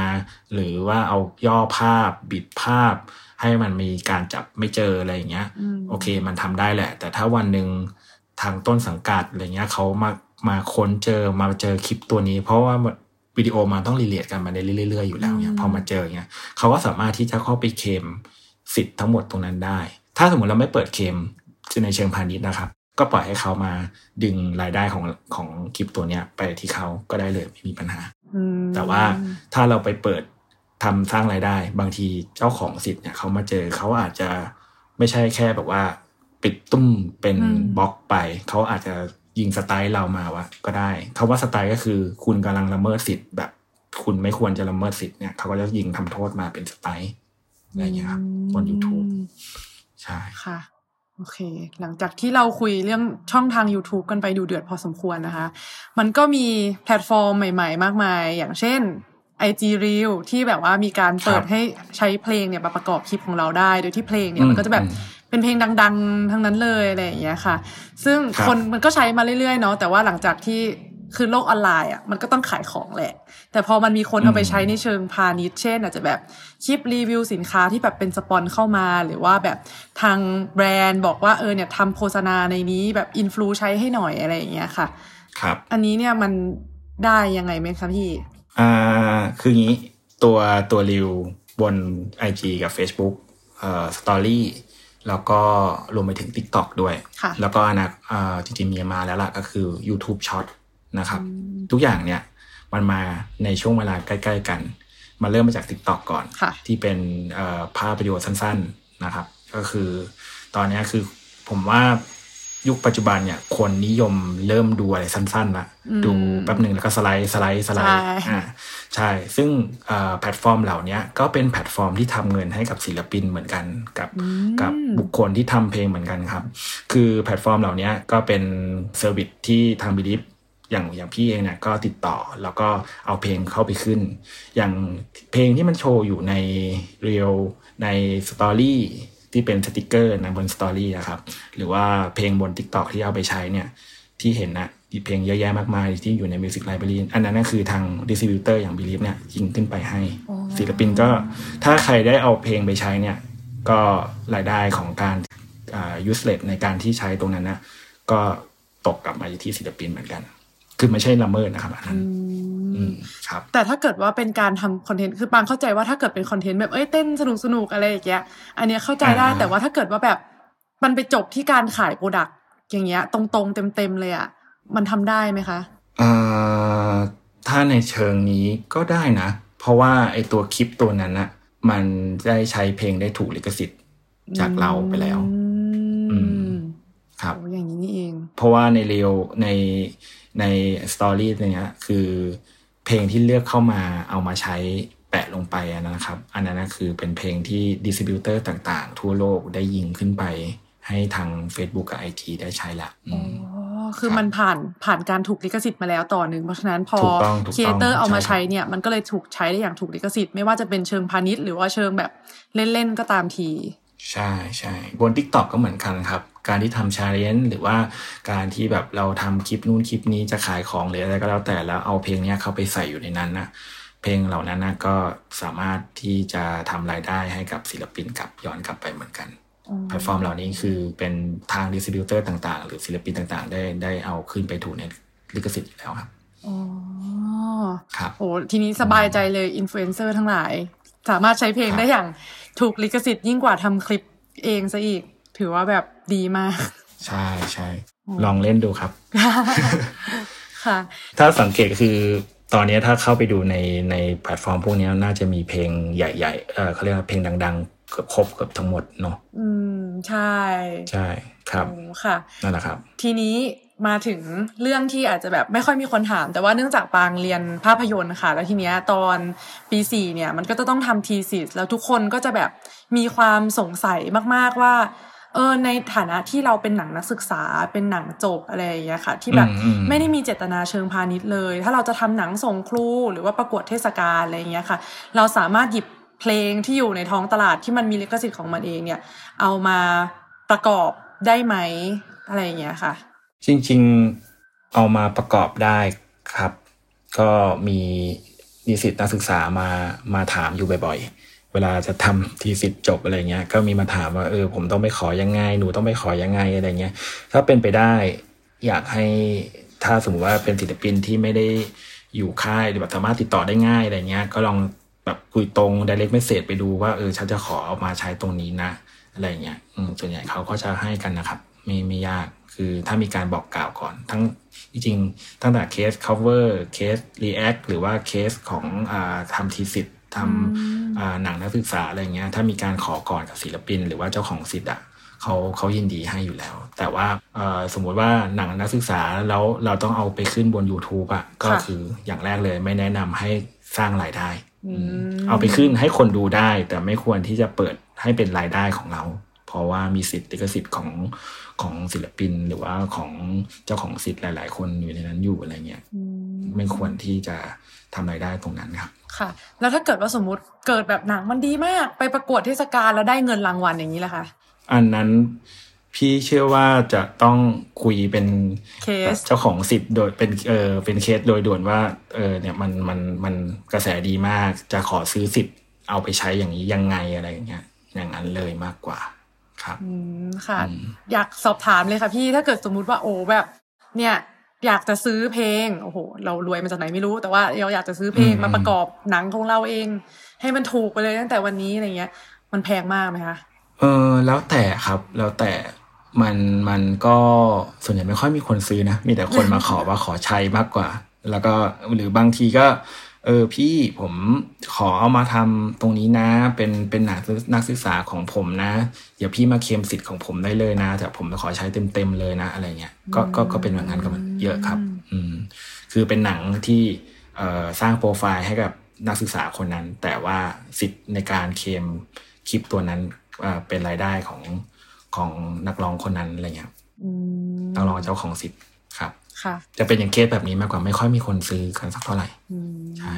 หรือว่าเอาย่อภาพบิดภาพ ให้มันมีการจับไม่เจออะไรอย่างเงี้ยอืมโอเค มันทำได้แหละ แต่ถ้าวันหนึ่งทางต้นสังกัดอะไรเงี้ยเขามา มาค้นเจอมาเจอคลิปตัวนี้ เพราะว่าวิดีโอมันต้องรีเลทกันมาได้เรื่อยๆอยู่แล้วเนี่ยอืมพอมาเจอเงี้ยเขาก็สามารถที่จะเข้าไปเคลมสิทธิ์ทั้งหมดตรงนั้นได้ ถ้าสมมติเราไม่เปิดเคลมในเชิงพาณิชย์นะครับ ก็ปล่อยให้เขามาดึงรายได้ของของคลิปตัวเนี้ยไปที่เขาก็ได้เลยไม่มีปัญหาอืมแต่ว่าถ้าเราไปเปิดทำสร้างรายได้ บางทีเจ้าของสิทธิ์เนี่ยเขามาเจอเขาอาจจะไม่ใช่แค่แบบว่า ปิดตุ้มเป็นบล็อกไป เขาอาจจะ ยิงสไตล์เรามาวะก็ได้คาว่าสไตล์ก็คือ คุณกำลังละเมิดสิทธิ์แบบ คุณไม่ควรจะละเมิดสิทธิ์เนี่ยเขาก็จะยิงทำโทษมาเป็นสไตล์อะไรอย่างเงี้ยครับบน YouTube ใช่ค่ะโอเค หลังจากที่เราคุยเรื่องช่องทาง YouTube กันไปดูเดือดพอสมควรนะคะ มันก็มีแพลตฟอร์มใหม่ ๆ มากมาย อย่างเช่น IG Reel ที่แบบว่ามีการเปิดให้ใช้เพลงเนี่ยมาประกอบคลิปของเราได้ โดยที่เพลงเนี่ยมันก็จะแบบ เป็นเพลงดัง ๆ ทั้งนั้นเลยอะไรอย่างเงี้ยค่ะ ซึ่งคนมันก็ใช้มาเรื่อยๆเนาะแต่ว่าหลังจากที่คือโลกออนไลน์อะมันก็ต้องขายของแหละ แต่พอมันมีคนเอาไปใช้ในเชิงพาณิชย์เช่น อาจจะแบบคลิปรีวิวสินค้าที่แบบเป็นสปอนเข้ามา หรือว่าแบบทางแบรนด์บอกว่าเออเนี่ยทำโฆษณาในนี้แบบอินฟลูใช้ให้หน่อยอะไรอย่างเงี้ยค่ะ ครับ อันนี้เนี่ยมันได้ยังไงไหมคะพี่ อ่า คืองี้ตัวตัวริวบน IG กับ Facebook เอ่อสตอรี่ แล้วก็รวมไปถึง TikTok ด้วยค่ะแล้วก็อนะอ่าจริงๆมีมาแล้วล่ะก็คือ YouTube Short นะครับ ทุกอย่างเนี่ยมันมาในช่วงเวลาใกล้ๆกัน มาเริ่มมาจาก TikTok ก่อนค่ะที่เป็นเอ่อภาพวิดีโอสั้นๆนะครับ ก็คือตอนเนี้ยคือผมว่า ยุคปัจจุบันเนี่ยคนนิยมเริ่มดูอะไรสั้นๆละอืมดูแป๊บหนึ่งแล้วก็สไลด์สไลด์สไลด์ใช่อ่าใช่ ซึ่งเอ่อแพลตฟอร์มเหล่าเนี้ยก็เป็นแพลตฟอร์มที่ทำเงินให้กับศิลปินเหมือนกันกับอืมกับบุคคลที่ทำเพลงเหมือนกันครับ คือแพลตฟอร์มเหล่านี้ก็เป็น service ที่ทาง Believe อย่างอย่างพี่เองเนี่ยก็ติดต่อแล้วก็เอาเพลงเข้าไปขึ้น อย่างเพลงที่มันโชว์อยู่ใน Reels ใน story ที่เป็นสติกเกอร์นะบน story นะครับหรือว่าเพลงบน TikTok ที่เอาไปใช้เนี่ยที่เห็นนะมีเพลงเยอะแยะมากมายที่อยู่ใน Music Library อันนั้นก็คือทาง distributor อย่าง Believe เนี่ยยิงขึ้นไปให้อ๋อศิลปินก็ถ้าใครได้เอาเพลงไปใช้เนี่ยก็รายได้ของการอ่า usage ในการที่ใช้ตรงนั้นนะก็ตกกลับมาที่ศิลปินเหมือนกัน คือไม่ใช่ละเมิดนะครับอันนั้นอืม ครับ แต่ถ้าเกิดว่าเป็นการทำ content คือปังเข้าใจว่าถ้าเกิดเป็น content แบบเอ้ยเต้นสนุกสนุกๆอะไรอย่างเงี้ย อันเนี้ยเข้าใจได้อ่าแต่ว่าถ้าเกิดว่าแบบมันไปจบที่การขาย product อย่างเงี้ย ตรงๆเต็มๆเลยอะมันทำได้ไหมคะอ่าถ้าในเชิงนี้ก็ได้นะ เพราะว่าไอตัวคลิปตัวนั้นนะมันได้ใช้เพลงได้ถูกลิขสิทธิ์จากเราไปแล้ว อืมครับโอ้อย่างนี้นี่เอง เพราะว่าใน Reels ในใน story เนี้ยคือ เพลงที่เลือกเข้ามาเอามาใช้แปะลงไปอะนะครับ อันนั้นนะคือเป็นเพลงที่ distributor ต่างๆ ทั่วโลกได้ยิงขึ้นไปให้ทาง Facebook กับ IG ได้ใช้ละอือ๋อมคือครับมันผ่านผ่านการถูกลิขสิทธิ์มาแล้วต่อหนึ่งเพราะฉะนั้นพอถูกต้องถูกต้อง creator เอามาใช่ครับใช้เนี่ยมันก็เลยถูกใช้ได้อย่างถูกลิขสิทธิ์ไม่ว่าจะเป็นเชิงพาณิชย์หรือว่าเชิงแบบเล่นๆก็ตามที ใช่ใช่บน TikTok ก็เหมือนกันครับ การที่ทำ challenge หรือว่าการที่แบบเราทำคลิปนู่นคลิปนี้จะขายของหรืออะไรก็แล้วแต่แล้วเอาเพลงเนี้ยเข้าไปใส่อยู่ในนั้นนะเพลงเหล่านั้นนะก็สามารถที่จะทำรายได้ให้กับศิลปินกลับย้อนกลับไปเหมือนกันแพลตฟอร์มเหล่านี้คือเป็นทาง distributor ต่างๆ หรือศิลปินต่างๆ ได้ได้เอาขึ้นไปถูกในลิขสิทธิ์อยู่แล้วครับอ๋อครับโอ้ทีนี้สบายใจเลยอินฟลูเอนเซอร์ทั้งหลาย สามารถใช้เพลงครับได้อย่าง ถูกลิขสิทธิ์ยิ่งกว่าทำคลิปเองซะอีก ถือว่าแบบดีมาก ใช่ใช่ลองเล่นดูครับ ค่ะ ถ้าสังเกตคือตอนนี้ถ้าเข้าไปดูในในแพลตฟอร์มพวกนี้น่าจะมีเพลงใหญ่ๆเออเขาเรียกว่าเพลงดังๆเกือบครบเกือบทั้งหมดเนาะอืม ใช่ ใช่ ครับโอ้ค่ะนั่นแหละครับ ทีนี้มาถึงเรื่องที่อาจจะแบบไม่ค่อยมีคนถาม แต่ว่าเนื่องจากปางเรียนภาพยนตร์ค่ะ แล้วทีเนี้ยตอนปีสี่เนี่ย มันก็จะต้องทำทีสิสแล้วทุกคนก็จะแบบมีความสงสัยมาก ๆว่าเออในฐานะที่เราเป็นหนังนักศึกษาเป็นหนังจบอะไรอย่างเงี้ยค่ะ ที่แบบอืมอืมไม่ได้มีเจตนาเชิงพาณิชย์เลย ถ้าเราจะทำหนังส่งครูหรือว่าประกวดเทศกาลอะไรอย่างเงี้ยค่ะ เราสามารถหยิบเพลงที่อยู่ในท้องตลาดที่มันมีลิขสิทธิ์ของมันเองเนี่ย เอามาประกอบ ได้ไหมอะไรอย่างเงี้ยค่ะ จริง ๆเอามาประกอบได้ครับ ก็มีนิสิตนักศึกษามามาถามอยู่บ่อยๆ เวลาจะทำทีสิทธ์จบอะไรเงี้ย ก็มีมาถามว่าเออผมต้องไปขอยังไง หนูต้องไปขอยังไงอะไรเงี้ย ถ้าเป็นไปได้อยากให้ถ้าสมมติว่าเป็นศิลปินที่ไม่ได้อยู่ค่ายหรือแบบสามารถติดต่อได้ง่ายอะไรเงี้ย ก็ลองแบบคุยตรง direct message ไปดูว่าเออฉันจะขอเอามาใช้ตรงนี้นะ อะไรเงี้ยอืมส่วนใหญ่เขาก็จะให้กันนะครับ ไม่ไม่ยากคือถ้ามีการบอกกล่าวก่อน ทั้งจริงๆตั้งแต่เคส cover เคส react หรือว่าเคสของอาทำทีสิทธ์ทำอ่าหนังนักศึกษาอะไรเงี้ยถ้ามีการขอก่อนกับศิลปิน หรือว่าเจ้าของสิทธิ์อะเขาเขายินดีให้อยู่แล้ว แต่ว่าเอ่อสมมุติว่าหนังนักศึกษาแล้วเราต้องเอาไปขึ้นบน YouTube อะก็ค่ะคืออย่างแรกเลยไม่แนะนำให้สร้างรายได้อืมเอาไปขึ้นให้คนดูได้ แต่ไม่ควรที่จะเปิด ให้เป็นรายได้ของเรา เพราะว่ามีสิทธิ์ลิขสิทธิ์ของของศิลปิน หรือว่าของเจ้าของสิทธิ์หลาย ๆ คนอยู่ในนั้นอยู่อะไรเงี้ยอืมไม่ควรที่จะทำรายได้ตรงนั้นครับ ค่ะ แล้วถ้าเกิดว่าสมมติเกิดแบบหนังมันดีมาก ไปประกวดเทศกาลแล้วได้เงินรางวัลอย่างนี้แหละค่ะอันนั้นพี่เชื่อว่าจะต้องคุยเป็นเคสเจ้าของสิทธิ์โดยเป็นเออเป็นเคสโดยด่วนว่าเออเนี่ยมันมันมันกระแสดีมากจะขอซื้อสิทธิ์เอาไปใช้อย่างนี้ยังไงอะไรอย่างเงี้ย อย่างนั้นเลยมากกว่าครับอืมค่ะอืมอยากสอบถามเลยค่ะพี่ถ้าเกิดสมมุติว่าโอ้แบบ เนี่ยอยากจะซื้อเพลงโอ้โห เรารวยมาจากไหนไม่รู้ แต่ว่าเราอยากจะซื้อเพลงมาประกอบหนังของเราเอง ให้มันถูกไปเลยตั้งแต่วันนี้อะไรเงี้ย มันแพงมากไหมคะเออแล้วแต่ครับแล้วแต่มันมันก็ส่วนใหญ่ไม่ค่อยมีคนซื้อนะ มีแต่คนมาขอว่าขอใช้มากกว่า แล้วก็หรือบางทีก็ เออพี่ผมขอเอามาทำตรงนี้นะ เป็นเป็นนักนักศึกษาของผมนะเดี๋ยวพี่มาเคลมสิทธิ์ของผมได้เลยนะแต่ผมจะขอใช้เต็มเต็มๆเลยนะ อะไรเงี้ยก็ก็ก็เป็นแบบนั้นก็เยอะครับ อืมคือเป็นหนังที่เอ่อสร้างโปรไฟล์ให้กับนักศึกษาคนนั้น แต่ว่าสิทธิ์ในการเคลมคลิปตัวนั้นเอ่อเป็นรายได้ของของนักร้องคนนั้นอะไรเงี้ยครับอืมนักร้องเจ้าของสิทธิ์ครับค่ะ จะเป็นอย่างเคสแบบนี้มากกว่าไม่ค่อยมีคนซื้อกันสักเท่าไหร่อืมใช่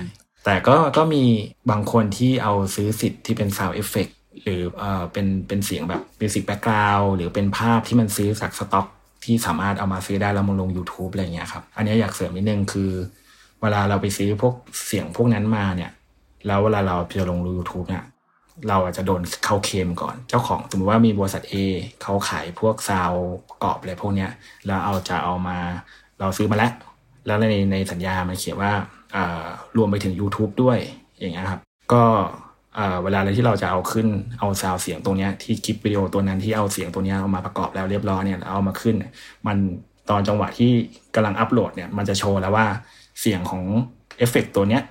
แต่ก็ก็มีบางคนที่เอาซื้อสิทธิ์ที่เป็น sound effect หรือเอ่อเป็นเป็นเสียงแบบ music background หรือเป็นภาพที่มันซื้อจากสต็อก ที่สามารถเอามาซื้อได้แล้วมาลง YouTube อะไรเงี้ยครับ อันนี้อยากเสริมนิดนึงคือ เวลาเราไปซื้อพวกเสียงพวกนั้นมาเนี่ย แล้วเวลาเราจะลง YouTube เนี่ยเราอาจจะโดนเข้าเคลมก่อน เจ้าของสมมติว่ามีบริษัท A เขาขายพวกซาวด์ประกอบอะไรพวกเนี้ยแล้วเอาจะเอามา เราซื้อมาแล้ว แล้วในในสัญญามันเขียนว่าอ่ารวมไปถึง YouTube ด้วยอย่างเงี้ยครับ ก็อ่าเวลาที่เราจะเอาขึ้นเอาซาวเสียงตรงเนี้ยที่คลิปวิดีโอตัวนั้นที่เอาเสียงตัวเนี้ยเอามาประกอบแล้วเรียบร้อยเนี่ยเอามาขึ้น มันตอนจังหวะที่กำลังอัปโหลดเนี่ยมันจะโชว์แล้วว่าเสียงของเอฟเฟกต์ตัวเนี้ย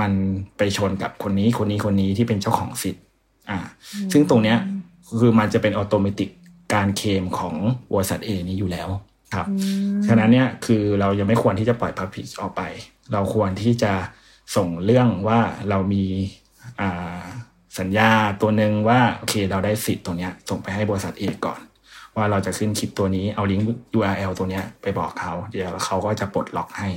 มันไปชนกับคนนี้คนนี้คนนี้ที่เป็นเจ้าของสิทธิ์ อ่า ซึ่งตรงเนี้ยคือมันจะเป็น automatic การเคมของบริษัทเอนี้อยู่แล้ว ครับฉะนั้นเนี่ยคือเรายังไม่ควรที่จะปล่อย publish ออกไป เราควรที่จะส่งเรื่องว่าเรามีอ่าสัญญาตัวหนึ่งว่าโอเค เราได้สิทธิ์ตัวเนี้ยส่งไปให้บริษัทเอก่อน ว่าเราจะขึ้นคลิปตัวนี้เอาลิงก์ URL ตัวเนี้ยไปบอกเขา เดี๋ยวเขาก็จะปลดล็อกให้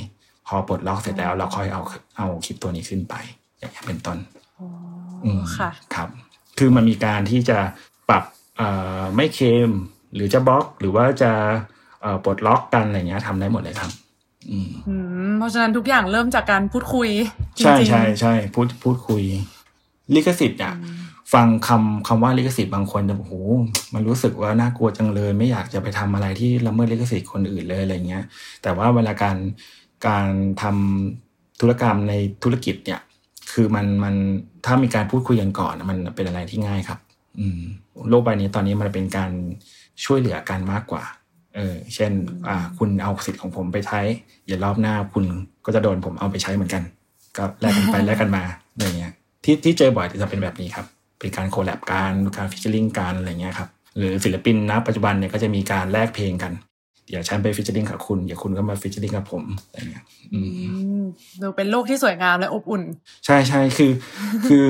พอปลดล็อกเสร็จแล้วเราค่อยเอาเอาคลิปตัวนี้ขึ้นไป อย่างนี้ยเป็นต้นอืมค่ะครับ คือมันมีการที่จะปรับเอ่อไม่เคลมหรือจะบล็อกหรือว่าจะเอ่อ ปลดล็อกกันอะไรเงี้ยทำได้หมดเลยครับอืมอืมเพราะฉะนั้นทุกอย่างเริ่มจากการพูดคุยจริงๆใช่ใช่ใช่พูดพูดคุย ลิขสิทธิ์อะฟังคำคำว่าลิขสิทธิ์บางคนจะโอ้โหมันรู้สึกว่าน่ากลัวจังเลย ไม่อยากจะไปทำอะไรที่ละเมิดลิขสิทธิ์คนอื่นเลยอะไรเงี้ย แต่ว่าเวลาการการทำธุรกรรมในธุรกิจเนี่ย คือมันมันถ้ามีการพูดคุยกันก่อนนะมันเป็นอะไรที่ง่ายครับ อืม โลกใบนี้ตอนนี้มันเป็นการช่วยเหลือกันมากกว่า เออเช่นอ่าคุณเอาสิทธิ์ของผมไปใช้เดี๋ยวรอบหน้าคุณก็จะโดนผมเอาไปใช้เหมือนกัน ก็แลกกันไปแลกกันมาอะไรเงี้ยที่ที่เจอบ่อยจะเป็นแบบนี้ครับ เป็นการ collab การการ featuring การอะไรเงี้ยครับหรือศิลปินนะปัจจุบันเนี่ยก็จะมีการแลกเพลงกันเดี๋ยวฉันไป featuring กับคุณเดี๋ยวคุณก็มา featuring กับผมอะไรเงี้ยอืมอืมดูเป็นโลกที่สวยงามและอบอุ่น ใช่ใช่คือ คือ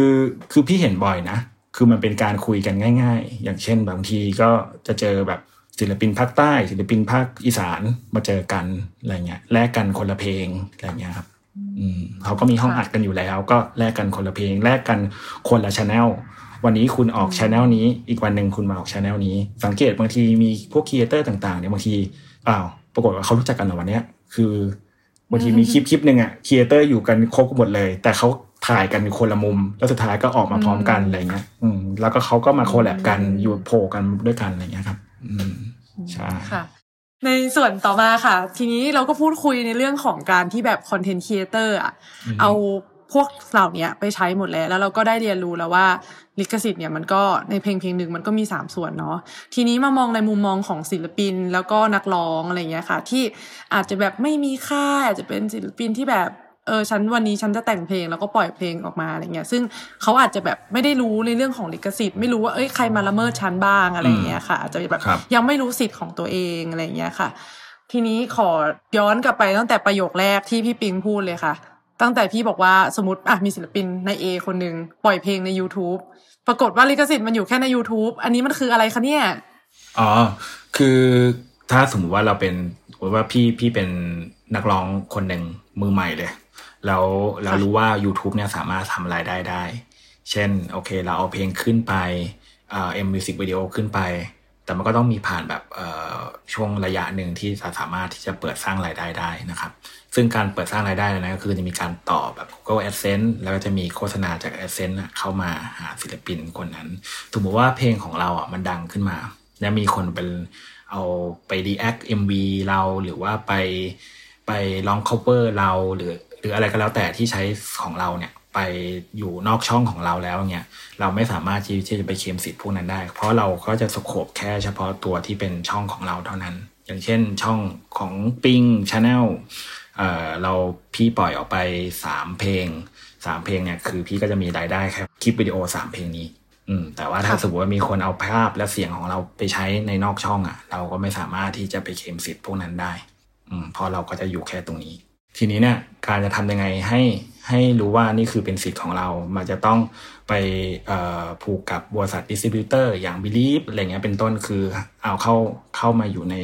คือพี่เห็นบ่อยนะ คือมันเป็นการคุยกันง่าย ๆ อย่างเช่น บางทีก็จะเจอแบบ ศิลปินภาคใต้ศิลปินภาคอีสานมาเจอกันอะไรเงี้ยแลกกันคนละเพลงอะไรเงี้ยครับอืมเขาก็มีห้องอัดกันอยู่แล้ว ก็แลกกันคนละเพลงแลกกันคนละ channel วันนี้คุณออก channel นี้ อีกวันหนึ่งคุณมาออก channel นี้ สังเกตบางทีมีพวก creator ต่างๆเนี่ยบางทีอ้าวปรากฏว่าเขารู้จักกันเหรอวันเนี้ยคือบางทีมีคลิปคลิปหนึ่งอะ creator อยู่กันครบหมดเลย แต่เขาถ่ายกันคนละมุม แล้วสุดท้ายก็ออกมาพร้อมกันอะไรเงี้ย อืม แล้วก็เขาก็มา collab กันอยู่โผล่กันด้วยกันอะไรเงี้ยครับ อืม ใช่ค่ะในส่วนต่อมาค่ะ ทีนี้เราก็พูดคุยในเรื่องของการที่แบบ content creator อะอืมเอาพวกเหล่านี้ไปใช้หมดแล้ว แล้วเราก็ได้เรียนรู้แล้วว่าลิขสิทธิ์เนี่ยมันก็ในเพลงเพลงหนึ่งมันก็มี 3 ส่วนเนาะทีนี้มามองในมุมมองของศิลปินแล้วก็นักร้องอะไรเงี้ยค่ะ ที่อาจจะแบบไม่มีค่าอาจจะเป็นศิลปินที่แบบ เออฉันวันนี้ฉันจะแต่งเพลงแล้วก็ปล่อยเพลงออกมาอะไรเงี้ย ซึ่งเขาอาจจะแบบไม่ได้รู้ในเรื่องของลิขสิทธิ์ไม่รู้ว่าเอ้ยใครมาละเมิดฉันบ้างอะไรเงี้ยค่ะอาจจะแบบครับยังไม่รู้สิทธิ์ของตัวเองอะไรเงี้ยค่ะ ทีนี้ขอย้อนกลับไปตั้งแต่ประโยคแรกที่พี่ปิงพูดเลยค่ะ ตั้งแต่พี่บอกว่าสมมติอะมีศิลปินใน A คนหนึ่งปล่อยเพลงใน YouTube ปรากฏว่าลิขสิทธิ์มันอยู่แค่ใน YouTube อันนี้มันคืออะไรคะเนี่ยอ๋อคือถ้าสมมติว่าเราเป็นสมมติว่าพี่พี่เป็นนักร้องคนหนึ่งมือใหม่เลย แล้วเรารู้ว่า YouTube เนี่ยสามารถทำรายได้ได้ เช่นโอเค เราเอาเพลงขึ้นไปเอ่อเอ็มมิวสิกวิดีโอขึ้นไป แต่มันก็ต้องมีผ่านแบบเอ่อช่วงระยะหนึ่งที่จะสามารถที่จะเปิดสร้างรายได้ได้นะครับ ซึ่งการเปิดสร้างรายได้นะก็คือจะมีการต่อแบบ Google AdSense แล้วก็จะมีโฆษณาจาก AdSense น่ะเข้ามาหาศิลปินคนนั้นสมมติว่าเพลงของเราอะมันดังขึ้นมาแล้วมีคนเป็นเอาไป react MV เราหรือว่าไปไปร้อง cover เราหรือ หรืออะไรก็แล้วแต่ที่ใช้ของเราเนี่ยไปอยู่นอกช่องของเราแล้วเนี่ยเราไม่สามารถที่ที่จะไปเคลมสิทธิ์พวกนั้นได้ เพราะเราก็จะสโคบแค่เฉพาะตัวที่เป็นช่องของเราเท่านั้น อย่างเช่นช่องของ Ping Channel เอ่อเราพี่ปล่อยออกไปสามเพลงสามเพลงเนี่ยคือพี่ก็จะมีรายได้แค่คลิปวิดีโอสามเพลงนี้ อืมแต่ว่าถ้าค่ะสมมติว่ามีคนเอาภาพและเสียงของเราไปใช้ในนอกช่องอะ เราก็ไม่สามารถที่จะไปเคลมสิทธิ์พวกนั้นได้ อืมเพราะเราก็จะอยู่แค่ตรงนี้ ทีนี้เนี่ยการจะทำยังไงให้ให้รู้ว่านี่คือเป็นสิทธิ์ของเรา มันจะต้องไปผูกกับบริษัท distributor อย่าง Believe อะไรเงี้ยเป็นต้นคือเอาเข้าเข้ามาอยู่ใน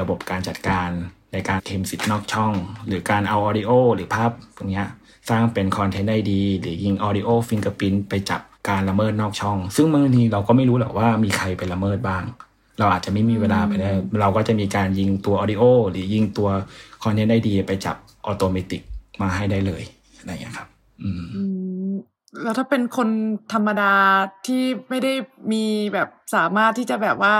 ระบบการจัดการในการเคลมสิทธิ์นอกช่อง หรือการเอา audio หรือภาพตรงเนี้ยสร้างเป็น Content ID หรือยิง audio fingerprint ไปจับการละเมิดนอกช่อง ซึ่งบางทีเราก็ไม่รู้หรอกว่ามีใครไปละเมิดบ้าง เราอาจจะไม่มีเวลาไปได้ เราก็จะมีการยิงตัว audio หรือยิงตัว Content ID ไปจับ automatic มาให้ได้เลยอะไรอย่างเงี้ยครับอืมอืมแล้วถ้าเป็นคนธรรมดาที่ไม่ได้มีแบบสามารถที่จะแบบว่า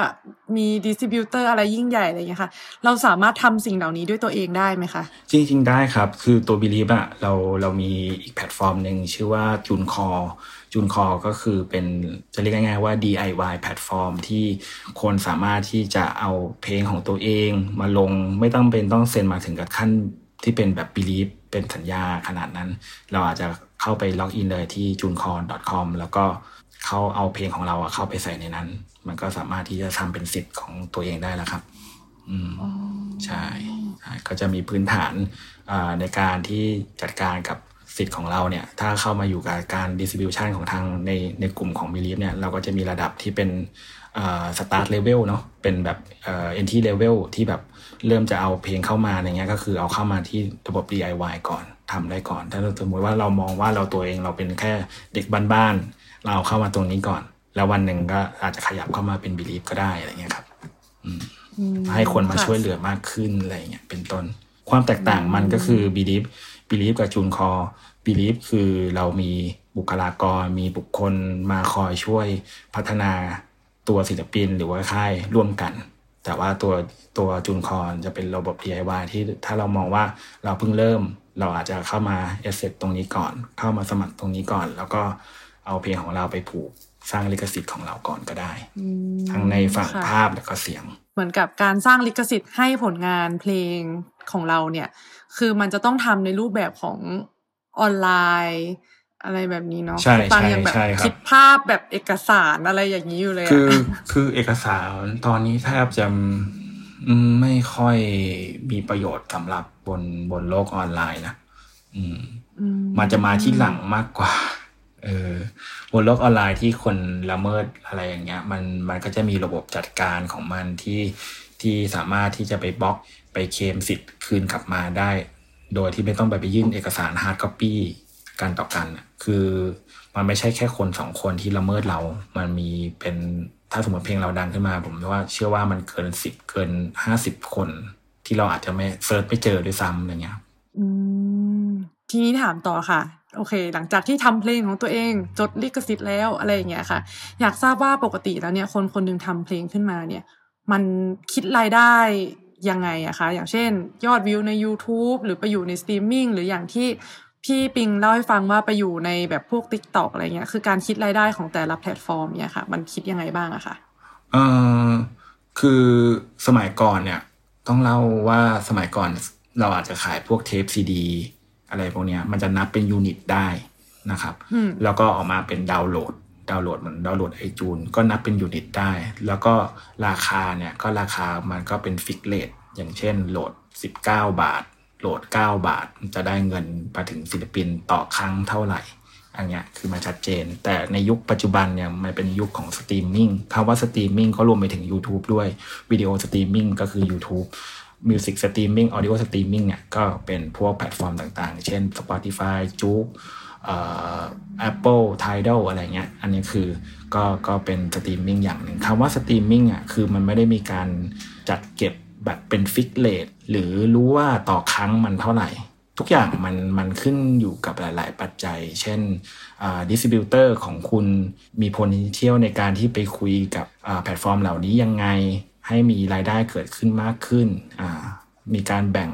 มี distributor อะไรยิ่งใหญ่อะไรอย่างเงี้ยค่ะ เราสามารถทำสิ่งเหล่านี้ด้วยตัวเองได้ไหมคะ จริง ๆ ได้ครับ คือตัว Believe อะเราเรามีอีกแพลตฟอร์มหนึ่งชื่อว่า TuneCore TuneCore ก็คือเป็นจะเรียกง่ายๆว่า DIY แพลตฟอร์มที่คนสามารถที่จะเอาเพลงของตัวเองมาลงไม่ต้องเป็นต้องเซ็นมาถึงกับขั้นที่เป็นแบบ Believe เป็นสัญญาขนาดนั้น เราอาจจะเข้าไปล็อกอินเลยที่ j u n c o r c o m แล้วก็เขาเอาเพลงของเราอะเข้าไปใส่ในนั้น มันก็สามารถที่จะทำเป็นสิทธิ์ของตัวเองได้แล้วครับ อืมใช่ใช่ก็จะมีพื้นฐานอ่าในการที่จัดการกับ สิทธิ์ของเราเนี่ยถ้าเข้ามาอยู่กับการ distribution ของทางในในกลุ่มของ Believe เนี่ยเราก็จะมีระดับที่เป็นอ่า start level เนาะเป็นแบบเอ่อ entry level ที่แบบเริ่มจะเอาเพลงเข้ามาอย่างเงี้ยก็คือเอาเข้ามาที่ระบบ DIY ก่อนทำได้ก่อน ถ้าสมมติว่าเรามองว่าเราตัวเองเราเป็นแค่เด็กบ้านๆเราเอาเข้ามาตรงนี้ก่อน แล้ววันหนึ่งก็อาจจะขยับเข้ามาเป็น Believe ก็ได้อะไรเงี้ยครับอืมให้คนมาค่ะช่วยเหลือมากขึ้นอะไรเงี้ยเป็นต้นความแตกต่างมันก็คือ believe believe กับจูนคอ believe คือเรามีบุคลากร มีบุคคลมาคอยช่วยพัฒนาตัวศิลปินหรือว่าค่ายร่วมกัน แต่ว่าตัวตัวจูนคอนจะเป็นระบบ DIY ที่ถ้าเรามองว่าเราเพิ่งเริ่มเราอาจจะเข้ามาเอเซตตรงนี้ก่อน เข้ามาสมัครตรงนี้ก่อน แล้วก็เอาเพลงของเราไปผูกสร้างลิขสิทธิ์ของเราก่อนก็ได้อืมทั้งในฝั่งค่ะภาพแล้วก็เสียง เหมือนกับการสร้างลิขสิทธิ์ให้ผลงานเพลงของเราเนี่ย คือมันจะต้องทำในรูปแบบของออนไลน์ อะไรแบบนี้เนาะใช่บางใช่อย่างแบบใช่ครับคิดภาพแบบเอกสารอะไรอย่างนี้อยู่เลยคืออะคือเอกสารตอนนี้แทบจะอืมไม่ค่อยมีประโยชน์สำหรับบนบนโลกออนไลน์นะอืมอืมันจะมาที่หลังมากกว่า เออบนโลกออนไลน์ที่คนละเมิดอะไรอย่างเงี้ย มันมันก็จะมีระบบจัดการของมันที่ที่สามารถที่จะไปบล็อก ไปเคลมสิทธิ์คืนกลับมาได้ โดยที่ไม่ต้องไปไปยื่นเอกสาร hard copy กันต่อกันอะคือมันไม่ใช่แค่คนสองคนที่ละเมิดเรา มันมีเป็นถ้าสมมติเพลงเราดังขึ้นมา ผมว่าเชื่อว่ามันเกินสิบเกินห้าสิบคน ที่เราอาจจะไม่ search ไม่เจอด้วยซ้ำอะไรเงี้ยอืมทีนี้ถามต่อค่ะ โอเค หลังจากที่ทำเพลงของตัวเอง จดลิขสิทธิ์แล้วอะไรอย่างเงี้ยค่ะ อยากทราบว่าปกติแล้วเนี่ย คนคนหนึ่งทำเพลงขึ้นมาเนี่ย มันคิดรายได้ ยังไงอะคะอย่างเช่น ยอดวิวใน YouTube หรือไปอยู่ในสตรีมมิ่งหรืออย่างที่พี่ปิงเล่าให้ฟังว่าไปอยู่ในแบบพวก TikTok อะไรเงี้ยคือการคิดรายได้ของแต่ละแพลตฟอร์มเนี่ยค่ะมันคิดยังไงบ้างอะคะเออคือสมัยก่อนเนี่ยต้องเล่าว่าสมัยก่อนเราอาจจะขายพวกเทปซีดีอะไรพวกเนี้ยมันจะนับเป็น unit ได้นะครับอืมแล้วก็ออกมาเป็นดาวน์โหลด ดาวน์โหลดเหมือนดาวน์โหลดไอจูนก็นับเป็น unit ได้ แล้วก็ราคาเนี่ยก็ราคามันก็เป็น fix rateอย่างเช่นโหลด 19 บาท โหลด 9 บาท จะได้เงินมาถึงศิลปินต่อครั้งเท่าไหร่ อันเนี้ยคือมาชัดเจน แต่ในยุคปัจจุบันเนี่ยมันเป็นยุคของสตรีมมิ่งคำว่าสตรีมมิ่งก็รวมไปถึง YouTube ด้วย video streaming ก็คือ YouTube Music Streaming Audio Streaming เนี่ยก็เป็นพวกแพลตฟอร์มต่างๆ เช่น Spotify j o o x เอ่อ Apple Tidal อะไรเงี้ย อันนี้คือก็ก็เป็นสตรีมมิ่งอย่างหนึ่งคำว่าสตรีมมิ่งอะคือมันไม่ได้มีการจัดเก็บแบบเป็น fix rate หรือรู้ว่าต่อครั้งมันเท่าไหร่ ทุกอย่างมันมันขึ้นอยู่กับหลาย ๆ ปัจจัย เช่น distributor ของคุณมี potential ในการที่ไปคุยกับแพลตฟอร์มเหล่านี้ยังไง ให้มีรายได้เกิดขึ้นมากขึ้น มีการแบ่ง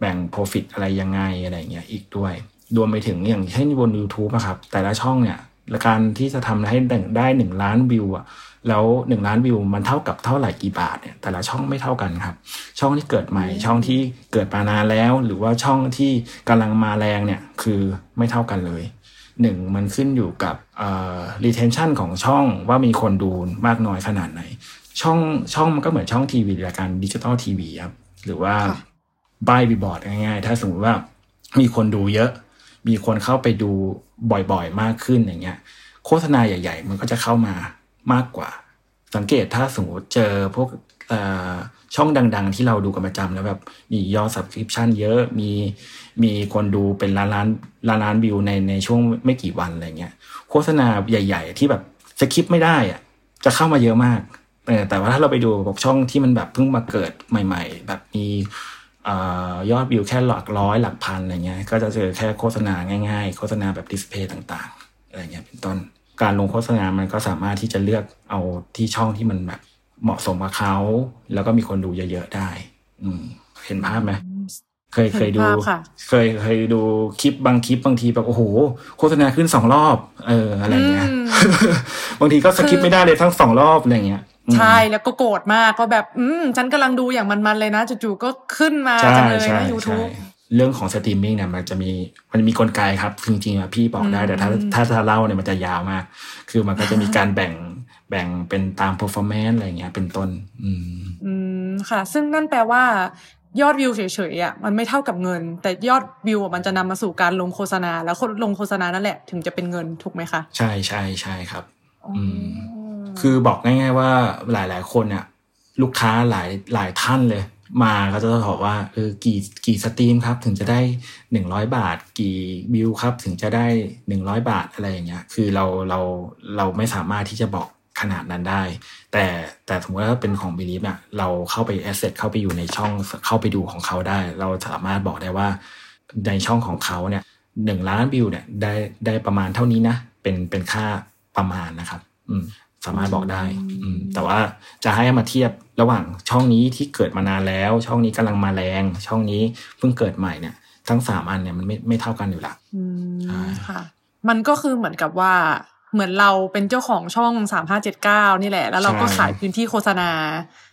แบ่ง profit อะไรยังไงอะไรเงี้ยอีกด้วย รวมไปถึงอย่างเช่นบน YouTube นะครับ แต่ละช่องเนี่ยการที่จะทำให้ได้หนึ่งล้านวิวอะแล้วหนึ่งล้านวิวมันเท่ากับเท่าไหร่กี่บาทเนี่ยแต่ละช่องไม่เท่ากันครับ ช่องที่เกิดใหม่ ช่องที่เกิดมานานแล้ว หรือว่าช่องที่กำลังมาแรงเนี่ยคือไม่เท่ากันเลยหนึ่งมันขึ้นอยู่กับเอ่อ retention ของช่องว่ามีคนดูมากน้อยขนาดไหน ช่องช่องมันก็เหมือนช่องทีวีรายการดิจิตอลทีวีครับ หรือว่าป้ายบีบอร์ดง่ายๆ ถ้าสมมติว่ามีคนดูเยอะ มีคนเข้าไปดูบ่อยๆ มากขึ้นอย่างเงี้ย โฆษณาใหญ่ ๆ มันก็จะเข้ามามากกว่า สังเกตถ้าสมมติเจอพวกช่องดัง ๆ ที่เราดูกันประจำแล้วแบบมียอด subscription เยอะมีมีคนดูเป็นล้านล้านล้านล้านวิวในในช่วงไม่กี่วันอะไรเงี้ยโฆษณาใหญ่ ๆ ที่แบบสคริปไม่ได้อะจะเข้ามาเยอะมากแต่ว่าถ้าเราไปดูบอกช่องที่มันแบบเพิ่งมาเกิดใหม่ ๆ แบบมี ยอดวิวแค่หลักร้อยหลักพันอะไรเงี้ย ก็จะเจอแค่โฆษณาง่ายๆ โฆษณาแบบดิสเพย์ต่างๆ อะไรเงี้ยเป็นต้น การลงโฆษณา มันก็สามารถที่จะเลือกเอาที่ช่องที่มันแบบเหมาะสมกับเขา แล้วก็มีคนดูเยอะๆได้ อืม เห็นภาพไหมเคยเคยดู เคยเคยดูคลิปบางคลิปบางทีแบบโอ้โห โฆษณาขึ้นสองรอบ เอออะไรเงี้ย บางทีก็สกิปไม่ได้เลยทั้งสองรอบอะไรเงี้ย ใช่แล้วก็โกรธมากก็แบบ อืมฉันกำลังดูอย่างมันๆเลยนะจู่ๆก็ขึ้นมาจังเลยนะยูทูบเรื่องของสตรีมมิ่งเนี่ยมันจะมีมันมีกลไกครับจริงๆอะพี่บอกได้แต่ถ้าถ้าถ้าเล่าเนี่ยมันจะยาวมาก คือมันก็จะมีการแบ่งแบ่งเป็นตาม performance อะไรเงี้ยเป็นต้น อืมอืมค่ะ ซึ่งนั่นแปลว่ายอดวิวเฉยๆอะมันไม่เท่ากับเงิน แต่ยอดวิวมันจะนำมาสู่การลงโฆษณา แล้วลงโฆษณานั่นแหละ ถึงจะเป็นเงินถูกไหมคะ ใช่ใช่ใช่ครับ อืม คือบอกง่าย ๆ ว่าหลาย ๆ คนเนี่ยลูกค้าหลายหลายท่านเลย มาก็จะบอกว่าเออกี่กี่ stream ครับ ถึงจะได้หนึ่งร้อยบาท กี่วิวครับ ถึงจะได้หนึ่งร้อยบาทอะไรอย่างเงี้ย คือเราเราเราไม่สามารถที่จะบอกขนาดนั้นได้ แต่แต่สมมติว่าเป็นของ Believe เนี่ยเราเข้าไปแอสเซทเข้าไปอยู่ในช่องเข้าไปดูของเขาได้ เราสามารถบอกได้ว่าในช่องของเขาเนี่ยหนึ่งล้านวิวเนี่ยได้ได้ประมาณเท่านี้นะ เป็นเป็นค่าประมาณนะครับ อืม สามารถบอกได้ อืมแต่ว่าจะให้มาเทียบระหว่างช่องนี้ที่เกิดมานานแล้ว ช่องนี้กำลังมาแรง ช่องนี้เพิ่งเกิดใหม่เนี่ย ทั้งสามอันเนี่ยมันไม่ไม่เท่ากันอยู่ละอืมค่ะ มันก็คือเหมือนกับว่าเหมือนเราเป็นเจ้าของช่องสามห้าเจ็ดเก้านี่แหละ แล้วเราก็ขายพื้นที่โฆษณา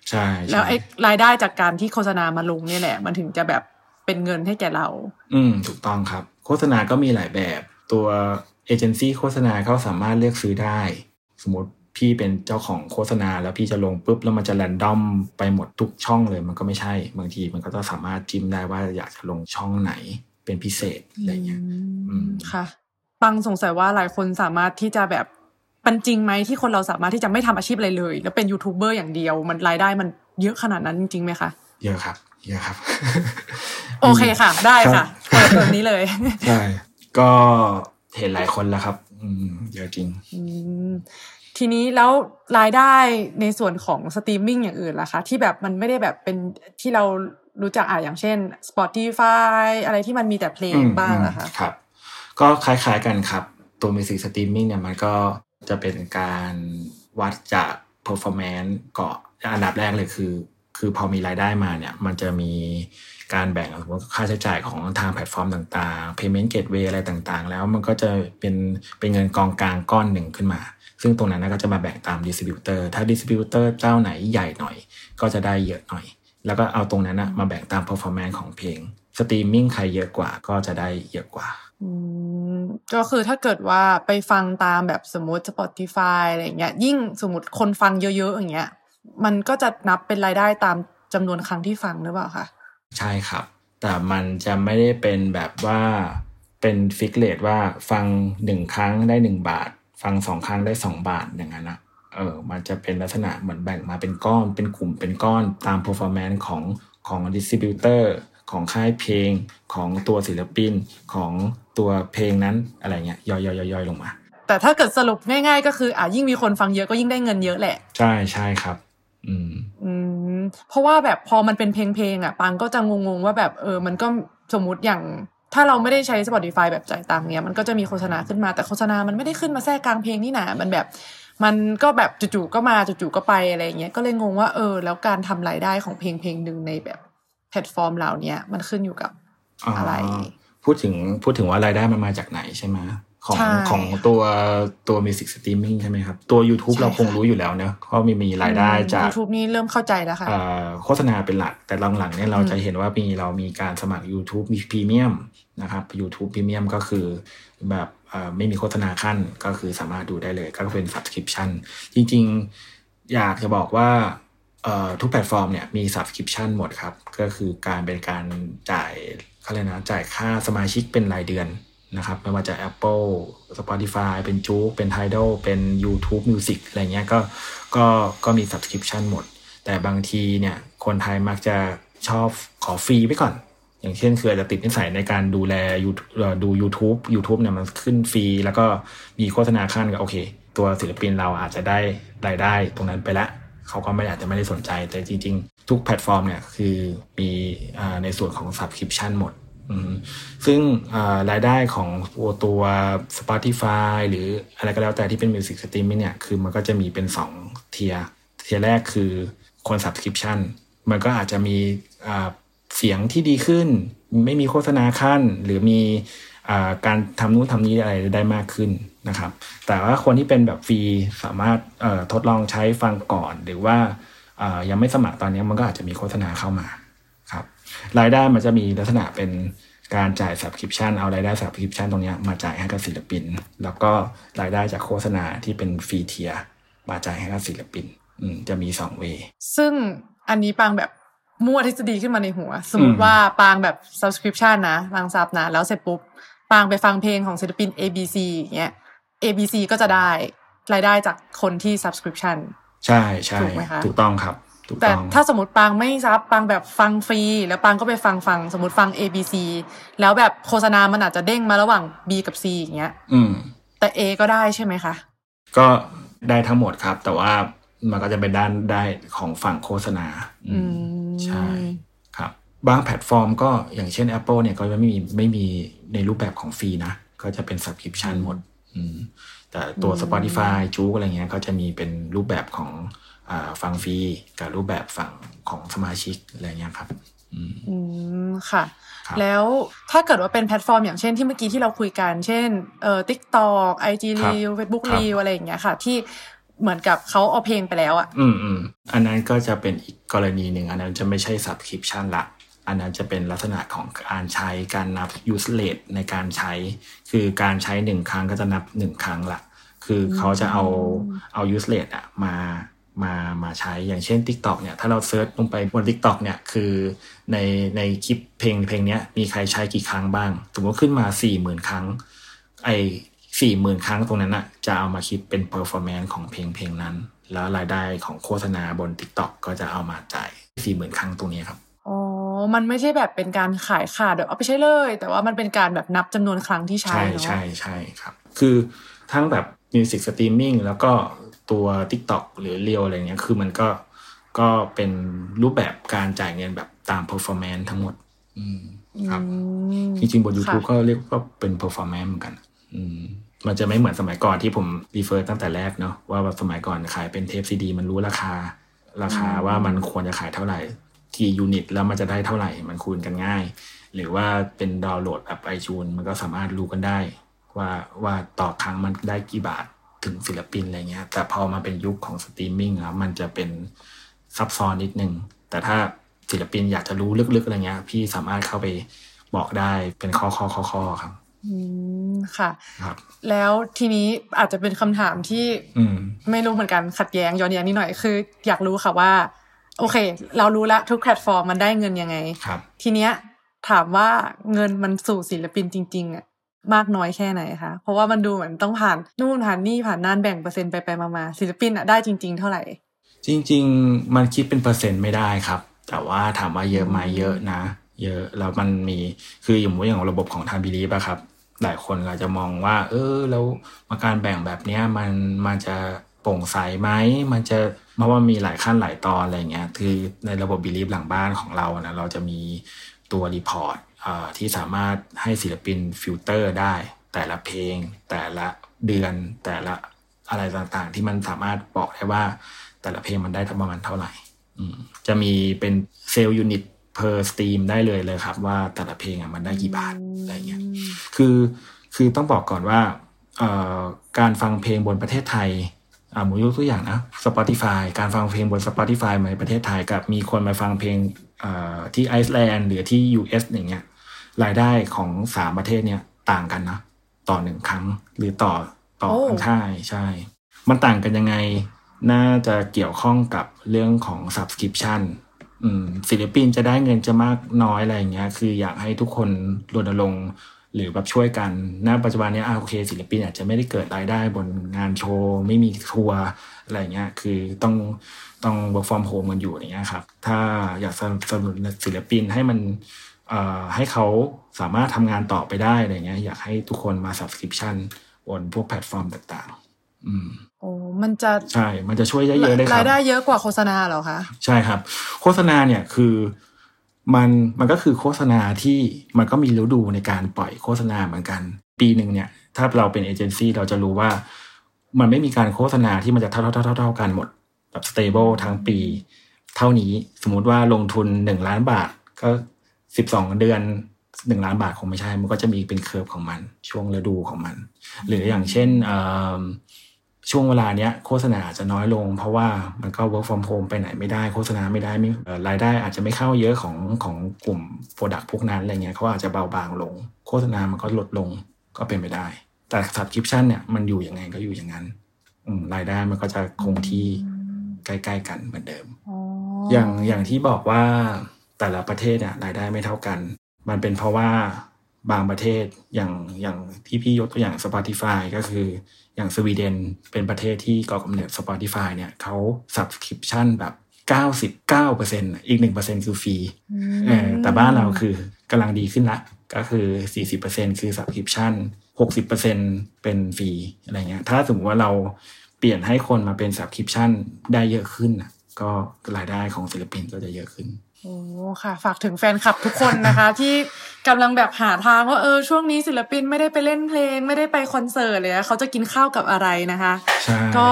ใช่ แล้วไอ้รายได้จากการที่โฆษณามาลงนี่แหละ มันถึงจะแบบเป็นเงินให้แก่เรา อืม ถูกต้องครับ โฆษณาก็มีหลายแบบ ตัวเอเจนซี่โฆษณาเขาสามารถเลือกซื้อได้ สมมติ พี่เป็นเจ้าของโฆษณา แล้วพี่จะลงปุ๊บแล้วมันจะแรนดอมไปหมดทุกช่องเลยมันก็ไม่ใช่ บางทีมันก็ต้องสามารถจิ้มได้ว่าอยากจะลงช่องไหนเป็นพิเศษอะไรเงี้ยค่ะปังสงสัยว่าหลายคนสามารถที่จะแบบเป็นจริงไหมที่คนเราสามารถที่จะไม่ทำอาชีพอะไรเลย แล้วเป็นยูทูบเบอร์อย่างเดียว มันรายได้มันเยอะขนาดนั้นจริงไหมคะเยอะครับเยอะครับ โอเคค่ะ ได้ค่ะเปิดตัวนี้เลยใช่ก็เห็นหลายคนแล้วครับ อืมเยอะจริง ทีนี้แล้วรายได้ในส่วนของสตรีมมิ่งอย่างอื่นล่ะคะ ที่แบบมันไม่ได้แบบเป็นที่เรารู้จักอะอย่างเช่น Spotify อะไรที่มันมีแต่เพลงบ้างอะคะครับ ก็คล้ายๆกันครับ ตัว music streaming เนี่ยมันก็จะเป็นการวัดจาก performance ก่อนอันดับแรกเลยคือ คือพอมีรายได้มาเนี่ยมันจะมีการแบ่งสมมติค่าใช้จ่ายของทางแพลตฟอร์มต่างๆ payment gateway อะไรต่างๆ แล้วมันก็จะเป็นเป็นเงินกองกลางก้อนหนึ่งขึ้นมา ซึ่งตรงนั้นก็จะมาแบ่งตาม distributor ถ้า distributor เจ้าไหนใหญ่หน่อย ก็จะได้เยอะหน่อย แล้วก็เอาตรงนั้นนะมาแบ่งตาม performance ของเพลงสตรีมมิ่งใครเยอะกว่าก็จะได้เยอะกว่าก็คือถ้าเกิดว่าไปฟังตามแบบสมมติ Spotify อะไรเงี้ย ยิ่งสมมติคนฟังเยอะๆอย่างเงี้ย มันก็จะนับเป็นรายได้ตามจำนวนครั้งที่ฟังหรือเปล่าคะใช่ครับ แต่มันจะไม่ได้เป็นแบบว่าเป็น fixed rate ว่าฟังหนึ่งครั้งได้หนึ่งบาท ฟังสองครั้งได้สองบาทอย่างนั้นนะเออมันจะเป็นลักษณะเหมือนแบ่งมาเป็นก้อนเป็นกลุ่มเป็นก้อนตาม performance ของของ distributorของค่ายเพลงของตัวศิลปินของตัวเพลงนั้นอะไรเงี้ยย่อยๆๆๆลงมา แต่ถ้าเกิดสรุปง่ายๆ ก็คืออะยิ่งมีคนฟังเยอะก็ยิ่งได้เงินเยอะแหละ ใช่ใช่ครับ อืมอืมเพราะว่าแบบพอมันเป็นเพลงเพลงๆอะปังก็จะงงๆว่าแบบเออมันก็สมมติอย่าง ถ้าเราไม่ได้ใช้ Spotify แบบจ่ายตังค์เนี้ยมันก็จะมีโฆษณาขึ้นมาแต่โฆษณามันไม่ได้ขึ้นมาแทรกกลางเพลงนี่หนามันแบบมันก็แบบจู่ๆก็มาจู่ๆก็ไปอะไรเงี้ยก็เลยงงว่าเออ แล้วการทำรายได้ของเพลงเพลงหนึ่งในแบบแพลตฟอร์มเหล่านี้มันขึ้นอยู่กับอะไร พูดถึงพูดถึงว่ารายได้มันมาจากไหนใช่ไหม ของใช่ของตัวตัว music streaming ใช่ไหมครับ ตัว YouTube ใช่เราคงค่ะรู้อยู่แล้วเนอะเพราะมีมีรายได้จากยูทูบนี่เริ่มเข้าใจแล้วค่ะเอ่อโฆษณาเป็นหลัก แต่หลังๆเนี่ยเราจะเห็นว่ามีเรามีการสมัคร YouTube มีพรีเมียมนะครับ YouTube พรีเมียมก็คือแบบเอ่อไม่มีโฆษณาคั่นก็คือสามารถดูได้เลย ก็เป็น subscription จริงๆ อยากจะบอกว่าเอ่อทุกแพลตฟอร์มเนี่ยมี subscription หมดครับ ก็คือการเป็นการจ่ายเขาเรียกนะจ่ายค่าสมาชิกเป็นรายเดือน นะครับไม่ว่าจะ Apple Spotify เป็นจู๊กเป็น Tidal เป็น YouTube Music อะไรเงี้ยก็ก็ก็มี subscription หมด แต่บางทีเนี่ยคนไทยมักจะชอบขอฟรีไปก่อน อย่างเช่นคืออาจจะติดนิสัยในการดูแลดู YouTube YouTube เนี่ยมันขึ้นฟรี แล้วก็มีโฆษณาคั่นก็โอเค ตัวศิลปินเราอาจจะได้รายได้ตรงนั้นไปละเขาก็ไม่อาจจะไม่ได้สนใจแต่จริง ๆ ทุกแพลตฟอร์มเนี่ยคือมีอในส่วนของ subscription หมด ซึ่งรายได้ของตัวตัว Spotify หรืออะไรก็แล้วแต่ที่เป็น Music Streaming เนี่ย คือมันก็จะมีเป็น2 tier tier แรกคือคน Subscription มันก็อาจจะมีเสียงที่ดีขึ้น ไม่มีโฆษณาขั้น หรือมีอการทำนู่นทำนี้อะไรได้มากขึ้นนะครับ แต่ว่าคนที่เป็นแบบฟรีสามารถทดลองใช้ฟังก่อน หรือว่ายังไม่สมัครตอนนี้มันก็อาจจะมีโฆษณาเข้ามา รับรายได้มันจะมีลักษณะเป็นการจ่าย subscription เอารายได้ subscription ตรงเนี้ยมาจ่ายให้กับศิลปิน แล้วก็รายได้จากโฆษณาที่เป็นฟรีเทียมาจ่ายให้กับศิลปินอืมจะมีสองเวซึ่งอันนี้ปางแบบมั่วทฤษฎีขึ้นมาในหัว สมมอืติมว่าปางแบบ subscription นะปางซับนะ แล้วเสร็จปุ๊บปางไปฟังเพลงของศิลปิน A B C อย่างเงี้ย A B C ก็จะได้รายได้จากคนที่ subscription ใช่ใช่ถูกไหมคะถูกต้องครับถูก แต่ต้องถ้าสมมติปางไม่ซับปางแบบฟังฟรี แล้วปางก็ไปฟังฟังสมมติฟัง A B C แล้วแบบโฆษณามันอาจจะเด้งมาระหว่าง B กับ C อย่างเงี้ย อืม แต่ A ก็ได้ใช่ไหมคะ ก็ได้ทั้งหมดครับ แต่ว่ามันก็จะเป็นรายได้ของฝั่งโฆษณา อืมมใช่ครับ บางแพลตฟอร์มก็อย่างเช่น Apple เนี่ยก็ไม่มีไม่มีในรูปแบบของฟรีนะ ก็จะเป็น subscription หมด อืม แต่ตัว Spotify JOOX อะไรเงี้ยก็จะมีเป็นรูปแบบของอ่า ฟังฟรีกับรูปแบบฝั่งของสมาชิกอะไรเงี้ยครับ อืมอืมค่ะครับแล้วถ้าเกิดว่าเป็นแพลตฟอร์มอย่างเช่นที่เมื่อกี้ที่เราคุยกัน เช่นเอ่อ TikTok IG ครับ Reel Facebook ครับ Reel อะไรอย่างเงี้ยค่ะ ที่เหมือนกับเขาเอาเพลงไปแล้วอะอืมอืมอันนั้นก็จะเป็นอีกกรณีหนึ่ง อันนั้นจะไม่ใช่ subscription ละอันนั้นจะเป็นลักษณะของการใช้การนับ use rate ในการใช้ คือการใช้หนึ่งครั้งก็จะนับหนึ่งครั้งละคือเขาจะเอาเอา use rate อะมา มามาใช้อย่างเช่น TikTok เนี่ยถ้าเราเซิร์ชลงไปบน TikTok เนี่ยคือในในคลิปเพลงเพลงเนี้ยมีใครใช้กี่ครั้งบ้าง สมมติขึ้นมาสี่หมื่นครั้ง ไอ้สี่หมื่นครั้งตรงนั้นอะจะเอามาคิดเป็น performance ของเพลงเพลงนั้น แล้วรายได้ของโฆษณาบน TikTok ก็จะเอามาจ่ายสี่หมื่นครั้งตรงนี้ครับอ๋อ มันไม่ใช่แบบเป็นการขายขาดแบบเอาไปใช้เลย แต่ว่ามันเป็นการแบบนับจำนวนครั้งที่ใช้ใช่เนาะใช่ใช่ครับ คือทั้งแบบ Music Streaming แล้วก็ ตัว TikTok หรือเรียวอะไรเงี้ยคือมันก็ก็เป็นรูปแบบการจ่ายเงินแบบตาม performance ทั้งหมด อืมครับอืมจริงๆบน YouTube ค่ะก็เรียกว่าเป็น performance เหมือนกัน อืมมันจะไม่เหมือนสมัยก่อนที่ผม refer ตั้งแต่แรกเนาะว่าแบบสมัยก่อนขายเป็นเทปซีดี มันรู้ราคา ราคาว่ามันควรจะขายเท่าไหร่กี่ unit แล้วมันจะได้เท่าไหร่มันคูณกันง่าย หรือว่าเป็นดาวน์โหลดแบบไอจูนมันก็สามารถรู้กันได้ ว่าว่าต่อครั้งมันได้กี่บาท ถึงศิลปินอะไรเงี้ย แต่พอมาเป็นยุคของสตรีมมิ่งแล้วมันจะเป็นซับซ้อนนิดนึง แต่ถ้าศิลปินอยากจะรู้ลึกๆอะไรเงี้ย พี่สามารถเข้าไปบอกได้เป็นข้อข้อข้อข้อครับ อืมค่ะ ครับ แล้วทีนี้อาจจะเป็นคำถามที่ อืมไม่รู้เหมือนกันขัดแย้งย้อนแย้งนิดหน่อยคือ อยากรู้ค่ะว่า โอเค เรารู้ละทุกแพลตฟอร์มมันได้เงินยังไง ครับ ทีเนี้ยถามว่าเงินมันสู่ศิลปินจริง ๆอะ มากน้อยแค่ไหนคะเพราะว่ามันดูเหมือนต้องผ่านนู่นผ่านนี่ผ่านนั่นแบ่งเปอร์เซ็นต์ไปไปมาๆศิลปินอะได้จริง ๆ เท่าไหร่ จริง ๆ มันคิดเป็นเปอร์เซ็นต์ไม่ได้ครับ แต่ว่าถามว่าเยอะไหมเยอะนะ เยอะแล้วมันมีคืออย่างอย่างระบบของทาง Believe อะครับ หลายคนอาจจะมองว่า เออแล้วมาการแบ่งแบบเนี้ยมันมันจะโปร่งใสไหมมันจะเพราะว่ามีหลายขั้นหลายตอนอะไรเงี้ยคือในระบบ Believe หลังบ้านของเรานะเราจะมีตัว report ที่สามารถให้ศิลปินฟิลเตอร์ได้ แต่ละเพลง แต่ละเดือนแต่ละอะไรต่างๆ ที่มันสามารถบอกได้ว่า แต่ละเพลงมันได้ประมาณเท่าไหร่จะมีเป็น sale unit per stream ได้เลยเลยครับ ว่าแต่ละเพลงมันได้กี่บาทอะไรเงี้ยคือคือต้องบอกก่อนว่าการฟังเพลงบนประเทศไทยอ่าสมมุติยกตัวอย่างนะ Spotify การฟังเพลงบน Spotify ในประเทศไทยกับมีคนมาฟังเพลงที่ไอซ์แลนด์หรือที่ US อย่างเงี้ย รายได้ของสามประเทศเนี้ยต่างกันนะต่อหนึ่งครั้งหรือต่อต่อใช่ใช่ มันต่างกันยังไง น่าจะเกี่ยวข้องกับเรื่องของ subscription ศิลปินจะได้เงินจะมากน้อยอะไรอย่างเงี้ย คืออยากให้ทุกคนรณรงค์หรือแบบช่วยกัน ณ ปัจจุบันนี้โอเค ศิลปินอาจจะไม่ได้เกิดรายได้บนงานโชว์ ไม่มีทัวร์อะไรเงี้ย คือต้องต้อง work from home กันอยู่อย่างเงี้ยครับ ถ้าอยากสนับสนุนศิลปินให้มัน ให้เขาสามารถทำงานต่อไปได้อะไรเงี้ยอยากให้ทุกคนมา subscription บนพวกแพลตฟอร์มต่าง ๆ อืมโอ้มันจะใช่ มันจะช่วยเยอะๆได้ครับรายได้เยอะกว่าโฆษณาเหรอคะ ใช่ครับ โฆษณาเนี่ยคือมันมันก็คือโฆษณาที่มันก็มีฤดูในการปล่อยโฆษณาเหมือนกัน ปีหนึ่งเนี่ย ถ้าเราเป็นเอเจนซี่เราจะรู้ว่า มันไม่มีการโฆษณาที่มันจะเท่าเท่าเท่าเท่ากันหมด แบบ stable ทั้งปี เท่านี้สมมุติว่าลงทุนหนึ่งล้านบาท ก็ สิบสองเดือนหนึ่งล้านบาทคงไม่ใช่ มันก็จะมีเป็น curve ของมัน ช่วงฤดูของมัน หรืออย่างเช่นช่วงเวลาเนี้ยโฆษณาอาจจะน้อยลง เพราะว่ามันก็ work from home ไปไหนไม่ได้โฆษณาไม่ได้ไม่รายได้อาจจะไม่เข้าเยอะของของกลุ่ม Product พวกนั้นอะไรเงี้ยเขาอาจจะเบาบางลง โฆษณามันก็ลดลงก็เป็นไปได้ แต่ subscription เนี่ยมันอยู่ยังไงก็อยู่อย่างนั้นรายได้มันก็จะคงที่ใกล้ ๆ กันเหมือนเดิม อย่างอย่างที่บอกว่า แต่ละประเทศเนี่ยรายได้ไม่เท่ากัน มันเป็นเพราะว่าบางประเทศอย่างอย่างที่พี่ยกตัวอย่าง Spotify ก็คืออย่างสวีเดนเป็นประเทศที่ก่อกำเนิด Spotify เนี่ยเขา subscription แบบ99%อีก 1%คือฟรีแต่บ้านเราคือกำลังดีขึ้นละ ก็คือ 40%คือ subscription 60%เป็นฟรีอะไรเงี้ย ถ้าสมมติว่าเราเปลี่ยนให้คนมาเป็น subscription ได้เยอะขึ้นก็รายได้ของศิลปินก็จะเยอะขึ้น โอ้ค่ะ ฝากถึงแฟนคลับทุกคนนะคะ ที่กำลังแบบหาทางว่าเออช่วงนี้ศิลปินไม่ได้ไปเล่นเพลง ไม่ได้ไปคอนเสิร์ตเลยเขาจะกินข้าวกับอะไรนะคะ ก็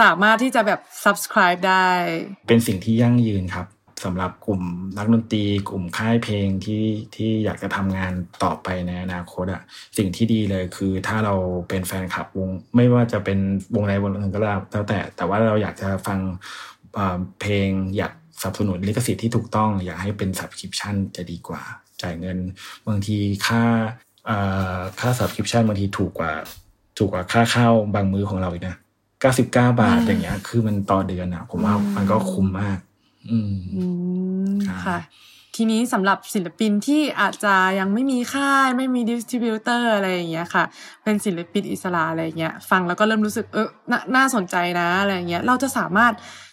สามารถที่จะแบบ subscribe ได้ เป็นสิ่งที่ยั่งยืนครับสำหรับกลุ่มนักดนตรี กลุ่มค่ายเพลงที่ที่อยากจะทำงานต่อไปในอนาคตอะสิ่งที่ดีเลยคือถ้าเราเป็นแฟนคลับวง ไม่ว่าจะเป็นวงในวงหนึ่งก็แล้วแต่แต่ว่าเราอยากจะฟังเพลงอยาก สนับสนุนลิขสิทธิ์ที่ถูกต้อง อยากให้เป็น subscription จะดีกว่า จ่ายเงิน บางทีค่าค่า subscription บางทีถูกกว่า ถูกกว่าค่าเข้าบางมือของเราอีกนะ99บาทอย่างเงี้ย คือมันต่อเดือนอะ ผมว่ามันก็คุ้มมาก อืมค่ะทีนี้สำหรับศิลปินที่อาจจะยังไม่มีค่ายไม่มี distributor อะไรอย่างเงี้ยค่ะ เป็นศิลปินอิสระอะไรเงี้ย ฟังแล้วก็เริ่มรู้สึกเออน่าสนใจนะอะไรเงี้ย เราจะสามารถ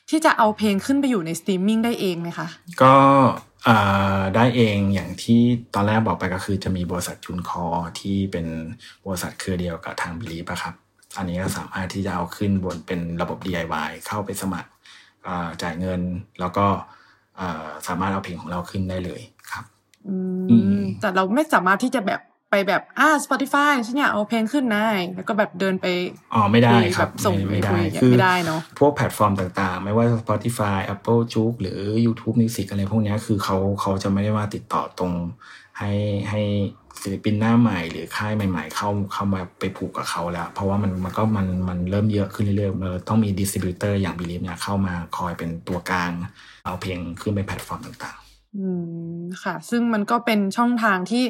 ที่จะเอาเพลงขึ้นไปอยู่ในสตรีมมิ่งได้เองไหมคะ ก็ได้เองอย่างที่ตอนแรกบอกไปก็คือจะมีบริษัทจุนคอที่เป็นบริษัทเครือเดียวกับทาง Believe อะครับ อันนี้ก็สามารถที่จะเอาขึ้นบนเป็นระบบ DIY เข้าไปสมัครจ่ายเงินแล้วก็สามารถเอาเพลงของเราขึ้นได้เลยครับแต่เราไม่สามารถที่จะแบบ ไปแบบอ่า Spotify ฉันอยากเอาเพลงขึ้นได้แล้วก็แบบเดินไปอ๋อไม่ได้ครับส่งไม่ได้คือไม่ได้เนาะพวกแพลตฟอร์มต่างๆ ไม่ว่า Spotify Apple Juke หรือ YouTube Music อะไรพวกนี้คือเขาเขาจะไม่ได้ว่าติดต่อตรงให้ให้ศิลปินหน้าใหม่หรือค่ายใหม่ ๆ เข้าเข้ามาไปผูกกับเขาแล้ว เพราะว่ามันมันก็มันมันเริ่มเยอะขึ้นเรื่อยๆเราต้องมี distributor อย่าง Believe เนี่ยเข้ามาคอยเป็นตัวกลาง เอาเพลงขึ้นไปแพลตฟอร์มต่างๆ อืมค่ะ ซึ่งมันก็เป็นช่องทางที่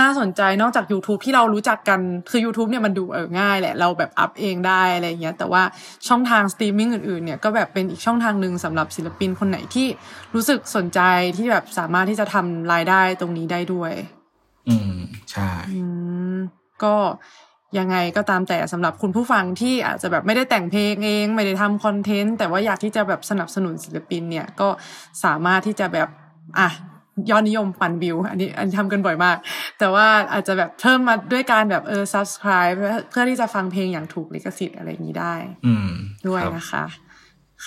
น่าสนใจนอกจาก YouTube ที่เรารู้จักกันคือ YouTube เนี่ยมันดูเออง่ายแหละ เราแบบอัพเองได้อะไรอย่างเงี้ยแต่ว่าช่องทางสตรีมมิ่งอื่นๆเนี่ยก็แบบเป็นอีกช่องทางหนึ่งสำหรับศิลปินคนไหนที่รู้สึกสนใจที่แบบสามารถที่จะทำรายได้ตรงนี้ได้ด้วย อืม ใช่อืมก็ยังไงก็ตามแต่สำหรับคุณผู้ฟังที่อาจจะแบบไม่ได้แต่งเพลงเอง ไม่ได้ทำคอนเทนต์แต่ว่าอยากที่จะแบบสนับสนุนศิลปินเนี่ยก็สามารถที่จะแบบ อะยอดนิยมปั่นวิว อันนี้อันนี้ทำกันบ่อยมาก แต่ว่าอาจจะแบบเพิ่มมาด้วยการแบบเออ subscribe เพื่อเพื่อที่จะฟังเพลงอย่างถูกลิขสิทธิ์อะไรอย่างนี้ได้ อืมด้วยครับนะคะ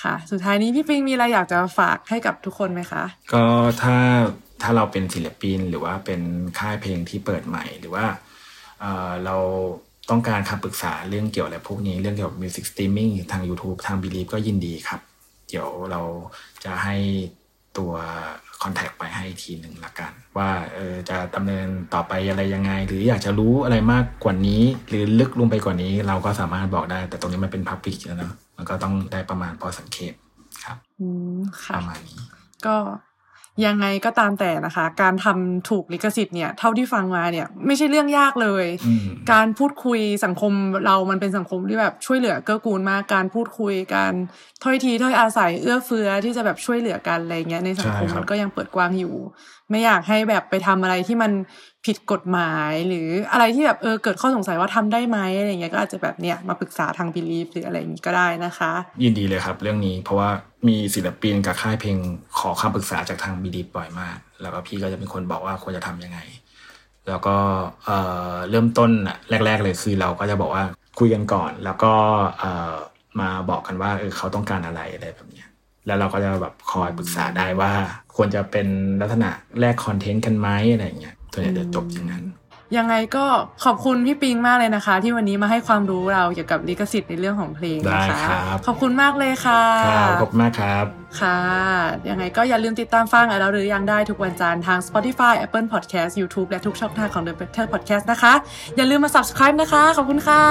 ค่ะ สุดท้ายนี้พี่ปิงมีอะไรอยากจะฝากให้กับทุกคนไหมคะ ก็ถ้าถ้าเราเป็นศิลปินหรือว่าเป็นค่ายเพลงที่เปิดใหม่หรือว่าเอ่อเราต้องการคำปรึกษาเรื่องเกี่ยวอะไรพวกนี้เรื่องเกี่ยวกับ music streaming ทาง YouTube ทาง Believe ก็ยินดีครับ เดี๋ยวเราจะให้ ตัวคอนแทคไปให้อีกทีหนึ่งละกัน ว่าเออจะดำเนินต่อไปอะไรยังไง หรืออยากจะรู้อะไรมากกว่านี้ หรือลึกลงไปกว่านี้เราก็สามารถบอกได้ แต่ตรงนี้มันเป็นพับ l ิ c แล้วเนอะมันก็ต้องได้ประมาณพอสังเกตครับอืมปค่ะระมาณนี้ก็ ยังไงก็ตามแต่นะคะ การทำถูกลิขสิทธิ์เนี่ยเท่าที่ฟังมาเนี่ยไม่ใช่เรื่องยากเลยอืมการพูดคุยสังคมเรามันเป็นสังคมที่แบบช่วยเหลือเกื้อกูลมากการพูดคุยการถ้อยทีถ้อยอาศัยเอื้อเฟื้อที่จะแบบช่วยเหลือกันอะไรเงี้ยในสังคมใช่ครับมันก็ยังเปิดกว้างอยู่ ไม่อยากให้แบบไปทำอะไรที่มัน ผิดกฎหมายหรืออะไรที่แบบเออเกิดข้อสงสัยว่าทำได้ไหมอะไรเงี้ยก็อาจจะแบบเนี้ยมาปรึกษาทางบิลีฟหรืออะไรอย่างนี้ก็ได้นะคะ ยินดีเลยครับ เรื่องนี้เพราะว่ามีศิลปินกับค่ายเพลงขอคำปรึกษาจากทางบีดีฟบ่อยมาก แล้วก็พี่ก็จะเป็นคนบอกว่าควรจะทำยังไง แล้วก็เอ่อเริ่มต้นอะแรก ๆ เลยคือเราก็จะบอกว่าคุยกันก่อน แล้วก็เอ่อมาบอกกันว่าเออเขาต้องการอะไรอะไรแบบเนี้ยแล้วเราก็จะแบบคอยปรึกษาได้ว่า ควรจะเป็นลักษณะแลกคอนเทนต์กันไหมอะไรเงี้ย ตัวนี้จะจบอย่างนั้น ยังไงก็ขอบคุณพี่ปิงมากเลยนะคะ ที่วันนี้มาให้ความรู้เราเกี่ยวกับลิขสิทธิ์ในเรื่องของเพลงนะคะได้ครับขอบคุณมากเลยค่ะครับขอบคุณมากครับค่ะ ยังไงก็อย่าลืมติดตามฟังอะเราหรือยังได้ทุกวันจันทร์ทาง Spotify Apple Podcast YouTube และทุกช่องทางของ The Better Podcast นะคะ อย่าลืมมา subscribe นะคะ ขอบคุณค่ะ